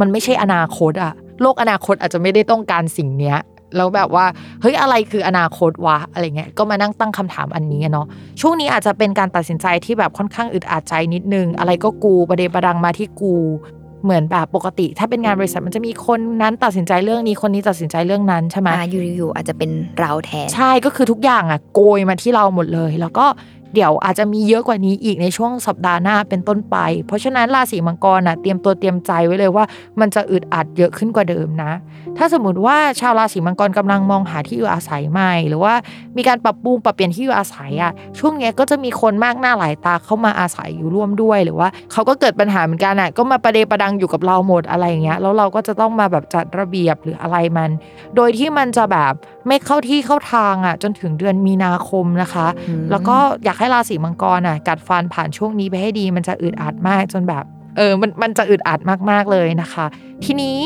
Speaker 1: มันไม่ใช่อนาคตอะโลกอนาคตอาจจะไม่ได้ต้องการสิ่งเนี้ยแล้วแบบว่าเฮ้ยอะไรคืออนาคตวะอะไรเงี้ยก็มานั่งตั้งคำถามอันนี้อะเนาะช่วงนี้อาจจะเป็นการตัดสินใจที่แบบค่อนข้างอึดอัดใจนิดนึง อะไรก็กูประเดประดังมาที่กู เหมือนแบบปกติ ถ้าเป็นงานบริษัทมันจะมีคนนั้นตัดสินใจเรื่องนี้คนนี้ตัดสินใจเรื่องนั้นใช่ไหม
Speaker 2: อ่าอยู่ๆอาจจะเป็นเราแทน
Speaker 1: ใช่ก็คือทุกอย่างอะโกยมาที่เราหมดเลย แล้วก็ เดี๋ยวอาจจะมีเยอะกว่านี้อีกในช่วงสัปดาห์หน้าเป็นต้นไป เพราะฉะนั้นราศีมังกรอะเตรียมตัวเตรียมใจไว้เลยว่า มันจะอึดอัดเยอะขึ้นกว่าเดิมนะ ถ้าสมมติว่าชาวราศีมังกรกำลังมองหาที่อยู่อาศัยใหม่ หรือว่ามีการปรับปรุงปรับเปลี่ยนที่อยู่อาศัยอะช่วงเนี้ยก็จะมีคนมากหน้าหลายตาเข้ามาอาศัยอยู่ร่วมด้วยหรือว่าเขาก็เกิดปัญหาเหมือนกันอะก็มาประเดประดังอยู่กับเราหมดอะไรอย่างเงี้ยแล้วเราก็จะต้องมาแบบจัดระเบียบหรืออะไรมัน โดยที่มันจะแบบไม่เข้าที่เข้าทางอะจนถึงเดือนมีนาคมนะคะ
Speaker 2: อืม
Speaker 1: แล้วก็อยากให้ราศีมังกรอะกัดฟันผ่านช่วงนี้ไปให้ดี มันจะอึดอัดมากจนแบบ เออมันมันจะอึดอัดมากๆเลยนะคะ ทีนี้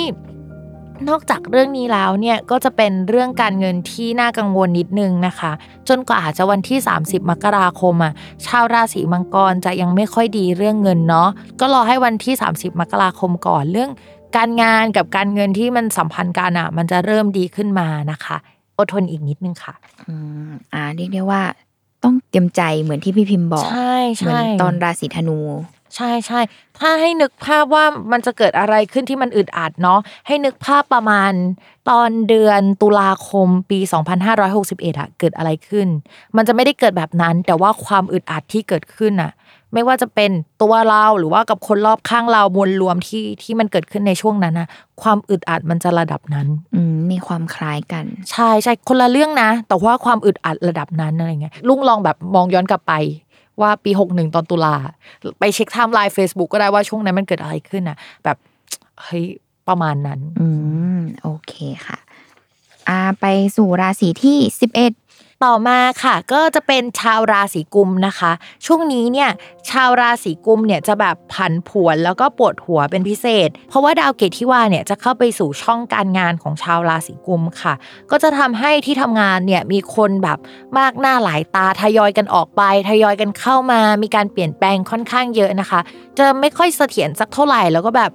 Speaker 1: นอกจากเรื่องนี้แล้วเนี่ยก็จะเป็นเรื่องการเงินที่น่ากังวลนิดนึงนะคะ จนกว่าอาจจะวันที่ 30 มกราคมอะชาวราศีมังกรจะยังไม่ค่อยดีเรื่องเงินเนาะก็รอให้วันที่ 30 มกราคมก่อนเรื่อง การงานกับการเงินที่มันสัมพันธ์กันอะ มันจะเริ่มดีขึ้นมานะคะ อดทนอีกนิดนึงค่ะ
Speaker 2: อืมอ่าเรียกได้ว่า รียมใจเหมือนที่พี่พิมพ์บอก
Speaker 1: ใช่
Speaker 2: เหมือน
Speaker 1: ใช่
Speaker 2: ตอนราศีธนู
Speaker 1: ใช่ใช่ถ้าให้นึกภาพว่ามันจะเกิดอะไรขึ้นที่มันอึดอัดเนาะให้นึกภาพประมาณตอนเดือนตุลาคมปี 2561อะเกิดอะไรขึ้น มันจะไม่ได้เกิดแบบนั้น แต่ว่าความอึดอัดที่เกิดขึ้นอะ ไม่ว่าจะเป็นตัวเราหรือว่ากับคนรอบข้างเรามวลรวมที่ที่มันเกิดขึ้นในช่วงนั้นนะความอึดอัดมันจะระดับนั้น
Speaker 2: อืมมีความคล้ายกัน
Speaker 1: ใช่ใช่คนละเรื่องนะ แต่ว่าความอึดอัดระดับนั้นอะไรเงี้ยลุงลองแบบมองย้อนกลับไปว่าปีหกหนึ่งตอนตุลาไปเช็คไทม์ไลน์ Facebook ก็ได้ว่าช่วงนั้นมันเกิดอะไรขึ้นนะแบบเฮ้ยประมาณนั้น
Speaker 2: อืมโอเคค่ะ อ่าไปสู่ราศีที่สิบเอ็ด
Speaker 1: ต่อมาค่ะ ก็จะเป็นชาวราศีกุมนะคะ ช่วงนี้เนี่ยชาวราศีกุมเนี่ยจะแบบผันผวนแล้วก็ปวดหัวเป็นพิเศษ เพราะว่าดาวเกตที่ว่าเนี่ยจะเข้าไปสู่ช่องการงานของชาวราศีกุมค่ะ ก็จะทำให้ที่ทำงานเนี่ยมีคนแบบมากหน้าหลายตาทยอยกันออกไป ทยอยกันเข้ามา มีการเปลี่ยนแปลงค่อนข้างเยอะนะคะ จะไม่ค่อยเสถียรสักเท่าไหร่แล้วก็แบบ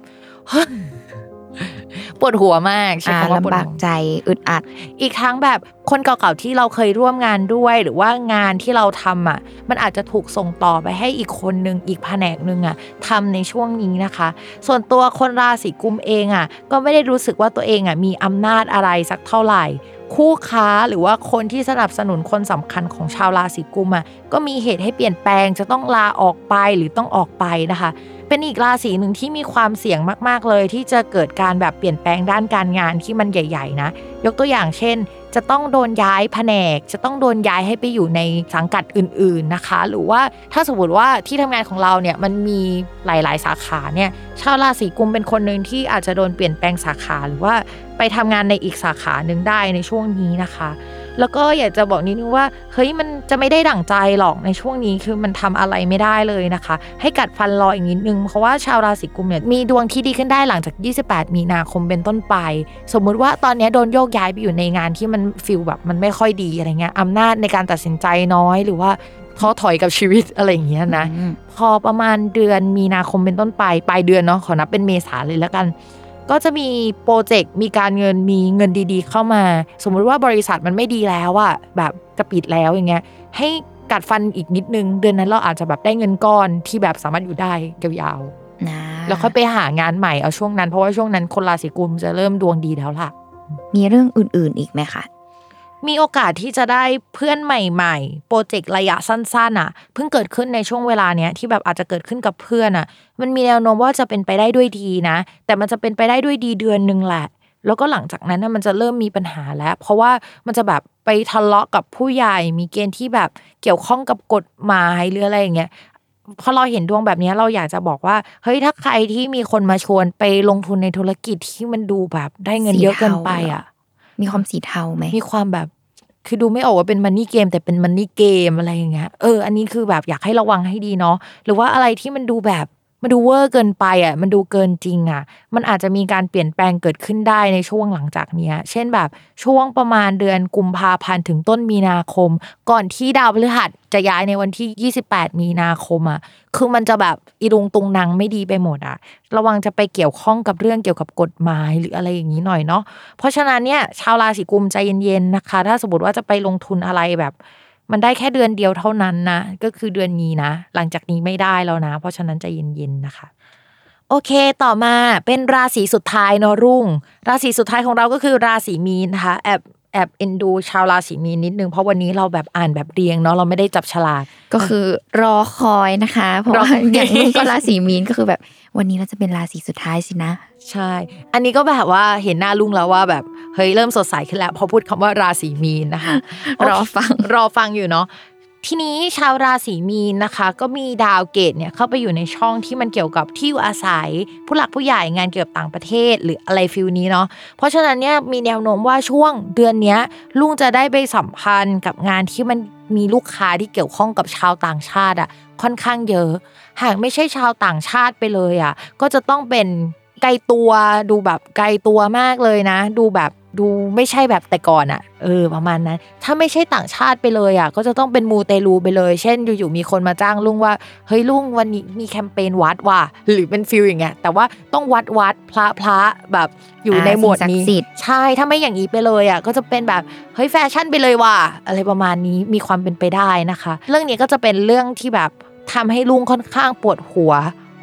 Speaker 1: ปวดหัวมากใช่
Speaker 2: อ่า
Speaker 1: คำว่าปวด
Speaker 2: ลำบาก
Speaker 1: หัว
Speaker 2: ใจอึดอัด
Speaker 1: อีกทั้งแบบคนเก่าๆที่เราเคยร่วมงานด้วย หรือว่างานที่เราทำอะ มันอาจจะถูกส่งต่อไปให้อีกคนนึงอีกแผนกนึงอะทำในช่วงนี้นะคะ ส่วนตัวคนราศีกุมเองอะ ก็ไม่ได้รู้สึกว่าตัวเองอะมีอำนาจอะไรสักเท่าไหร่คู่ค้าหรือว่าคนที่สนับสนุนคนสำคัญของชาวราศีกุมอะก็มีเหตุให้เปลี่ยนแปลงจะต้องลาออกไปหรือต้องออกไปนะคะ เป็นอีกราศีหนึ่งที่มีความเสี่ยงมาก ๆ เลย ที่จะเกิดการแบบเปลี่ยนแปลงด้านการงานที่มันใหญ่ ๆ นะ ยกตัวอย่างเช่น จะต้องโดนย้ายแผนก จะต้องโดนย้ายให้ไปอยู่ในสังกัดอื่น ๆ นะคะ หรือว่าถ้าสมมติว่าที่ทำงานของเราเนี่ยมันมีหลาย ๆ สาขาเนี่ยชาวราศีกุมเป็นคนหนึ่งที่อาจจะโดนเปลี่ยนแปลงสาขาหรือว่าไปทำงานในอีกสาขาหนึ่งได้ในช่วงนี้นะคะ แล้วก็อยากจะบอกนิดนึงว่าเฮ้ยมันจะไม่ได้ดั่งใจหรอกในช่วงนี้คือมันทำอะไรไม่ได้เลยนะคะ ให้กัดฟันรออีกนิดนึง เพราะว่าชาวราศีกุมภ์เนี่ยมีดวงที่ดีขึ้นได้หลังจาก 28 มีนาคมเป็นต้นไป สมมุติว่าตอนนี้โดนโยกย้ายไปอยู่ในงานที่มัน feel แบบมันไม่ค่อยดีอะไรเงี้ยอำนาจในการตัดสินใจน้อยหรือว่าท้อถอยกับชีวิตอะไรอย่างเงี้ยนะ พอประมาณเดือนมีนาคมเป็นต้นไปปลายเดือนเนาะขอนับเป็นเมษาเลยแล้วกัน ก็จะมีโปรเจกต์มีการเงินมีเงินดีๆ เข้ามา สมมุติว่าบริษัทมันไม่ดีแล้วอะแบบจะปิดแล้วอย่างเงี้ยให้กัดฟันอีกนิดนึง เดือนนั้นเราอาจจะแบบได้เงินก้อนที่แบบสามารถอยู่ได้ยาว
Speaker 2: นะ
Speaker 1: ๆแล้วค่อยไปหางานใหม่เอาช่วงนั้น เพราะว่าช่วงนั้นคนราศีกุมจะเริ่มดวงดีแล้วล่ะ
Speaker 2: มีเรื่องอื่นๆอีกไหมคะ
Speaker 1: มีโอกาสที่จะได้เพื่อนใหม่ๆ โปรเจกต์ระยะสั้นๆอะ เพิ่งเกิดขึ้นในช่วงเวลาเนี้ยที่แบบอาจจะเกิดขึ้นกับเพื่อนอะ มันมีแนวโน้มว่าจะเป็นไปได้ด้วยดีนะ แต่มันจะเป็นไปได้ด้วยดีเดือนหนึ่งแหละ แล้วก็หลังจากนั้นน่ะมันจะเริ่มมีปัญหาแล้ว เพราะว่ามันจะแบบไปทะเลาะกับผู้ใหญ่ มีเกณฑ์ที่แบบเกี่ยวข้องกับกฎหมายหรืออะไรอย่างเงี้ยพอเราเห็นดวงแบบนี้เราอยากจะบอกว่า เฮ้ยถ้าใครที่มีคนมาชวนไปลงทุนในธุรกิจที่มันดูแบบได้เงินเยอะเกินไปอะ
Speaker 2: มีความสีเทาไหม
Speaker 1: มีความแบบ คือดูไม่ออกว่าเป็นมันนี่เกม แต่เป็นมันนี่เกมอะไรอย่างเงี้ยเอออันนี้คือแบบอยากให้ระวังให้ดีเนาะหรือว่าอะไรที่มันดูแบบ มันดูเวอร์เกินไปอะมันดูเกินจริงอะ มันอาจจะมีการเปลี่ยนแปลงเกิดขึ้นได้ในช่วงหลังจากเนี้ย เช่นแบบช่วงประมาณเดือนกุมภาพันธ์ถึงต้นมีนาคม ก่อนที่ดาวพฤหัสจะย้ายในวันที่ 28 มีนาคมอะ คือมันจะแบบอีรุงตุงนังไม่ดีไปหมดอะ ระวังจะไปเกี่ยวข้องกับเรื่องเกี่ยวกับกฎหมายหรืออะไรอย่างนี้หน่อยเนาะ เพราะฉะนั้นเนี่ยชาวราศีกุมใจเย็นๆนะคะ ถ้าสมมติว่าจะไปลงทุนอะไรแบบ มันได้แค่เดือนเดียวเท่านั้นนะ ก็คือเดือนนี้นะ หลังจากนี้ไม่ได้แล้วนะ เพราะฉะนั้นจะเย็นๆนะคะ โอเคต่อมาเป็นราศีสุดท้ายเนอะรุ่ง ราศีสุดท้ายของเราก็คือราศีมีนนะคะแอบ แอบเอ็นดูชาวราศีมีนนิดนึง เพราะวันนี้เราแบบอ่านแบบเรียงเนาะเราไม่ได้จับฉลาก
Speaker 2: ก็คือรอคอยนะคะเพราะว่า
Speaker 1: รอคอย
Speaker 2: อย่างนุ่นก็ราศีมีนก็คือแบบวันนี้เราจะเป็นราศีสุดท้ายสินะ
Speaker 1: ใช่ อันนี้ก็แบบว่าเห็นหน้าลุงแล้วว่าแบบเฮ้ยเริ่มสดใสขึ้นแล้วพอพูดคำว่าราศีมีนนะคะ
Speaker 2: รอฟัง
Speaker 1: รอฟังอยู่เนาะ ทีนี้ชาวราศีมีนนะคะ ก็มีดาวเกตเนี่ยเข้าไปอยู่ในช่องที่มันเกี่ยวกับที่อยู่อาศัย ผู้หลักผู้ใหญ่งานเกี่ยวกับต่างประเทศหรืออะไรฟิลนี้เนาะเพราะฉะนั้นเนี่ยมีแนวโน้มว่าช่วงเดือนนี้ลุงจะได้ไปสัมพันธ์กับงานที่มันมีลูกค้าที่เกี่ยวข้องกับชาวต่างชาติอะค่อนข้างเยอะ หากไม่ใช่ชาวต่างชาติไปเลยอะก็จะต้องเป็น ไกลตัวดูแบบไกลตัวมากเลยนะ ดูแบบดูไม่ใช่แบบแต่ก่อนอะเออประมาณนั้น ถ้าไม่ใช่ต่างชาติไปเลยอะก็จะต้องเป็นมูเตลูไปเลย เช่นอยู่ๆมีคนมาจ้างลุงว่าเฮ้ยลุงวันนี้มีแคมเปญวัดว่ะหรือเป็น feel อย่างเงี้ยแต่ว่าต้องวัดวัดพระพระแบบอยู่
Speaker 2: อ่า
Speaker 1: ในหมวด
Speaker 2: สิ่งศักดิ์
Speaker 1: นี้
Speaker 2: สิทธิ์
Speaker 1: ใช่ถ้าไม่อย่างนี้ไปเลยอะก็จะเป็นแบบเฮ้ยแฟชั่นไปเลยว่ะอะไรประมาณนี้มีความเป็นไปได้นะคะ เรื่องนี้ก็จะเป็นเรื่องที่แบบทำให้ลุงค่อนข้างปวดหัว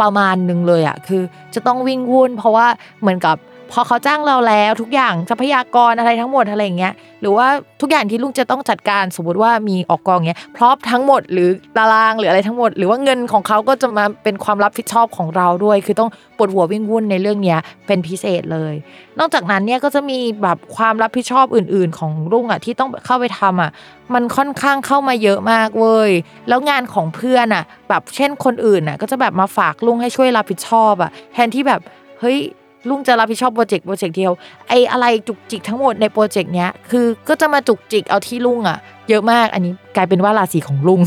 Speaker 1: ประมาณหนึ่งเลยอะคือจะต้องวิ่งวุ่น เพราะว่าเหมือนกับ พอเขาจ้างเราแล้วทุกอย่างทรัพยากรอะไรทั้งหมดอะไรอย่างเงี้ยหรือว่าทุกอย่างที่ลุงจะต้องจัดการสมมติว่ามีออกกองเงี้ยพร้อมทั้งหมดหรือตารางหรืออะไรทั้งหมด หรือว่าเงินของเขาก็จะมาเป็นความรับผิดชอบของเราด้วย คือต้องปวดหัววิ่งวุ่นในเรื่องเนี้ยเป็นพิเศษเลย นอกจากนั้นเนี่ยก็จะมีแบบความรับผิดชอบอื่น ๆ ของลุงอะที่ต้องเข้าไปทำอะมันค่อนข้างเข้ามาเยอะมากเว้ย แล้วงานของเพื่อนอะ แบบเช่นคนอื่นอะ ก็จะแบบมาฝากลุงให้ช่วยรับผิดชอบอะ แทนที่แบบเฮ้ย ลุงจะรับผิดชอบโปรเจกต์โปรเจกต์เดียวไอ้อะไรจุกจิกทั้งหมดในโปรเจกต์เนี้ยคือก็จะมาจุกจิกเอาที่ลุงอะเยอะมากอันนี้กลายเป็นว่าราศีของลุง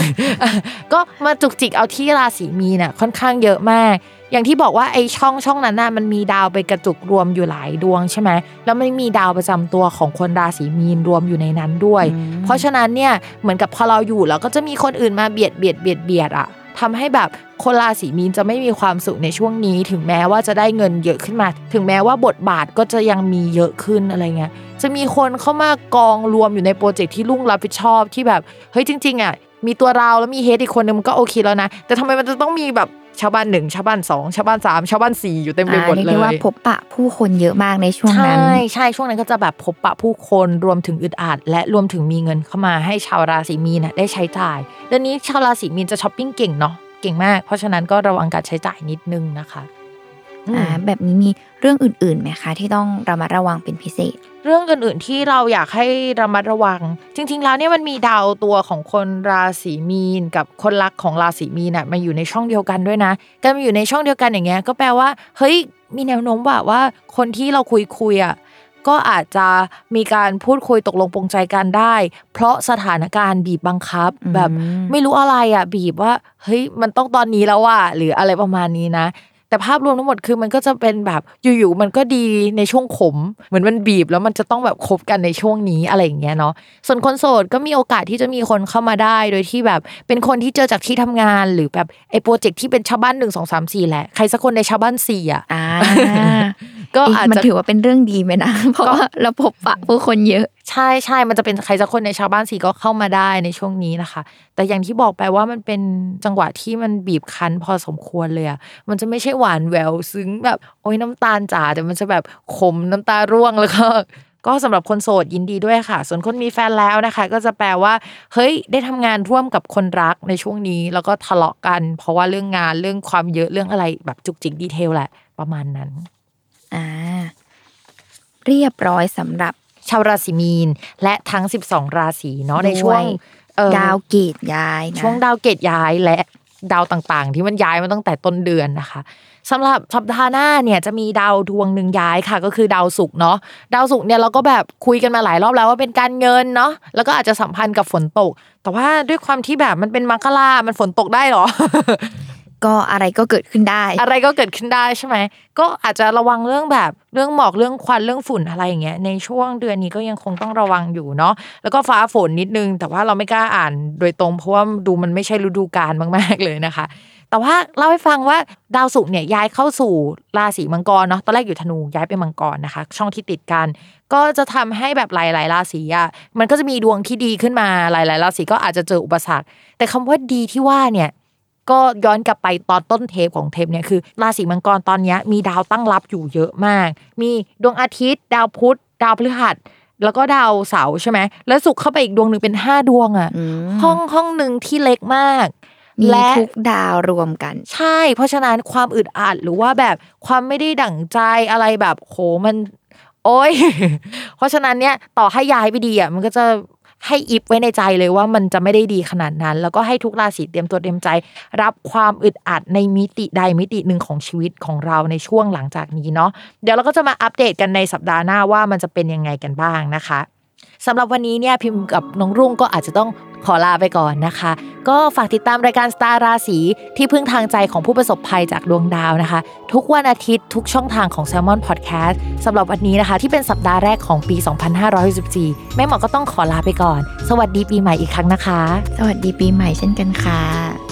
Speaker 1: ก็มาจุกจิกเอาที่ราศีมีน่ะค่อนข้างเยอะมาก อย่างที่บอกว่าไอช่องช่องนั้นน่ะมันมีดาวไปกระจุกรวมอยู่หลายดวงใช่ไหมแล้วมันมีดาวประจำตัวของคนราศีมีนรวมอยู่ในนั้นด้วย เพราะฉะนั้นเนี่ยเหมือนกับพอเราอยู่แล้วก็จะมีคนอื่นมาเบียดเบียดเบียดเบียดอะ ทำให้แบบคนราศีมีนจะไม่มีความสุขในช่วงนี้ ถึงแม้ว่าจะได้เงินเยอะขึ้นมา ถึงแม้ว่าบทบาทก็จะยังมีเยอะขึ้นอะไรเงี้ยจะมีคนเข้ามากองรวมอยู่ในโปรเจกต์ที่ลุ่งรับผิดชอบที่แบบเฮ้ยจริงๆอะมีตัวเราแล้วมีเฮดอีกคนนึงมันก็โอเคแล้วนะ แต่ทำไมมันจะต้องมีแบบ ชาวบ้านหนึ่งชาวบ้านสองชาวบ้านสามชาวบ้านสี่อยู่เต็มไปหมด
Speaker 2: อ่าเรียก
Speaker 1: เล
Speaker 2: ได้ว่ายพบปะผู้คนเยอะมากในช่วงนั้น
Speaker 1: ใช่ใช่ช่วงนั้นก็จะแบบพบปะผู้คนรวมถึงอึดอัดและรวมถึงมีเงินเข้ามาให้ชาวราศีมีนนะได้ใช้จ่ายเดือนนี้ชาวราศีมีนจะช้อปปิ้งเก่งเนาะเก่งมาก เพราะฉะนั้นก็ระวังการใช้จ่ายนิดนึงนะคะอืม
Speaker 2: อ่าแบบนี้มีเรื่องอื่นๆไหมคะ ที่ต้องระมัดระวังเป็นพิเศษ
Speaker 1: เรื่องอื่นๆที่เราอยากให้ระมัดระวัง จริง ๆ แล้วเนี่ยมันมีดาวตัวของคนราศีมีน กับคนรักของราศีมีนน่ะมาอยู่ในช่องเดียวกันด้วยนะการมาอยู่ในช่องเดียวกันอย่างเงี้ยก็แปลว่าเฮ้ยมีแนวโน้มว่าว่าคนที่เราคุยคุยอะก็อาจจะมีการพูดคุยตกลงปรงใจกันได้ เพราะสถานการณ์บีบบังคับ แบบไม่รู้อะไรอะบีบว่าเฮ้ยมันต้องตอนนี้แล้วว่ะหรืออะไรประมาณนี้นะ แต่ภาพรวมทั้งหมดคือมันก็จะเป็นแบบอยู่ๆมันก็ดีในช่วงขม เหมือนมันบีบแล้วมันจะต้องแบบคบกันในช่วงนี้อะไรอย่างเงี้ยเนาะส่วนคนโสดก็มีโอกาสที่จะมีคนเข้ามาได้โดยที่แบบเป็นคนที่เจอจากที่ทำงานหรือแบบไอ้โปรเจกต์ที่เป็นชาวบ้านหนึ่งสองสามสี่แหละใครสักคนในชาวบ้านสี่อะ
Speaker 2: อ่า
Speaker 1: ก็
Speaker 2: เอ๊ะ
Speaker 1: อาจ
Speaker 2: มัน
Speaker 1: จะ
Speaker 2: ถือว่าเป็นเรื่องดีไหมนะเพราะว่าเราพบปะผู้คนเยอะ
Speaker 1: ใช่ใช่มันจะเป็นใครสักคนในชาวบ้านสีก็เข้ามาได้ในช่วงนี้นะคะ แต่อย่างที่บอกไปว่ามันเป็นจังหวะที่มันบีบคั้นพอสมควรเลยอะมันจะไม่ใช่หวานแววซึ้งแบบโอ้ยน้ำตาลจ๋าแต่มันจะแบบขมน้ำตาร่วงแล้วก็ก็สำหรับคนโสดยินดีด้วยค่ะ ส่วนคนมีแฟนแล้วนะคะ ก็จะแปลว่า เฮ้ย ได้ทำงานร่วมกับคนรักในช่วงนี้ แล้วก็ทะเลาะกัน เพราะว่าเรื่องงานเรื่องความเยอะเรื่องอะไรแบบจุกจิกดีเทลแหละ ประมาณนั้น
Speaker 2: อ่า เรียบร้อยสำหรับ
Speaker 1: ชาวราศีมีน และทั้ง 12 ราศีเนาะในช่วง
Speaker 2: ด้วย
Speaker 1: เอ่อ
Speaker 2: ดาวเกตย้ายนะ
Speaker 1: ช่วงดาวเกตย้ายและดาวต่างๆ ที่มันย้ายมาตั้งแต่ต้นเดือนนะคะสำหรับสัปดาห์หน้าเนี่ยจะมีดาวดวงหนึ่งย้ายค่ะ ก็คือดาวศุกร์เนาะดาวศุกร์เนี่ยเราก็แบบคุยกันมาหลายรอบแล้วว่าเป็นการเงินเนาะแล้วก็อาจจะสัมพันธ์กับฝนตก แต่ว่าด้วยความที่แบบมันเป็นมังคลามันฝนตกได้เหรอ
Speaker 2: ก็อะไรก็เกิดขึ้นได้
Speaker 1: อะไรก็เกิดขึ้นได้ใช่ไหมก็อาจจะระวังเรื่องแบบเรื่องหมอกเรื่องควันเรื่องฝุ่นอะไรอย่างเงี้ยในช่วงเดือนนี้ก็ยังคงต้องระวังอยู่เนาะแล้วก็ฟ้าฝนนิดนึง แต่ว่าเราไม่กล้าอ่านโดยตรงเพราะว่าดูมันไม่ใช่ฤดูกาลมาก ๆเลยนะคะ แต่ว่าเล่าให้ฟังว่าดาวศุกร์เนี่ยย้ายเข้าสู่ราศีมังกรเนาะตอนแรกอยู่ธนูย้ายไปมังกรนะคะ ช่องที่ติดกัน ก็จะทำให้แบบหลาย ๆ ราศีอะมันก็จะมีดวงที่ดีขึ้นมาหลาย ๆ ราศีก็อาจจะเจออุปสรรค แต่คำว่าดีที่ว่าเนี่ย ก็ย้อนกลับไปตอนต้นเทปของเทปเนี่ยคือราศีมังกรตอนเนี้ยมีดาวตั้งรับอยู่เยอะมาก มีดวงอาทิตย์ ดาวพุธ ดาวพฤหัสแล้วก็ดาวเสาร์ใช่ไหมแล้วสุกร์เข้าไปอีกดวงหนึ่งเป็นห้าดวงอะ่ะ
Speaker 2: อืม
Speaker 1: ห้องห้องหนึ่งที่เล็กมาก
Speaker 2: มี
Speaker 1: และ
Speaker 2: ทุกดาวรวมกัน
Speaker 1: ใช่ เพราะฉะนั้นความอึดอัดหรือว่าแบบความไม่ได้ดั่งใจอะไรแบบโหมัน โอ้ยเพราะฉะนั้นเนี่ยต่อให้ย้ายไปดีอะมันก็จะ ให้อิฟไว้ในใจเลยว่ามันจะไม่ได้ดีขนาดนั้น แล้วก็ให้ทุกราศีเตรียมตัวเตรียมใจ รับความอึดอัดในมิติใดมิติหนึ่งของชีวิตของเราในช่วงหลังจากนี้เนาะเดี๋ยวเราก็จะมาอัปเดตกันในสัปดาห์หน้าว่ามันจะเป็นยังไงกันบ้างนะคะ สำหรับวันนี้เนี่ยพิมพ์กับน้องรุ่งก็อาจจะต้องขอลาไปก่อนนะคะ ก็ฝากติดตามรายการสตาร์ราศีที่พึ่งทางใจของผู้ประสบภัยจากดวงดาวนะคะ ทุกวันอาทิตย์ทุกช่องทางของ Salmon Podcast สำหรับวันนี้นะคะ ที่เป็นสัปดาห์แรกของปี 2564 แม่หมอก็ต้องขอลาไปก่อน สวัสดีปีใหม่อีกครั้งนะคะ
Speaker 2: สวัสดีปีใหม่เช่นกันค่ะ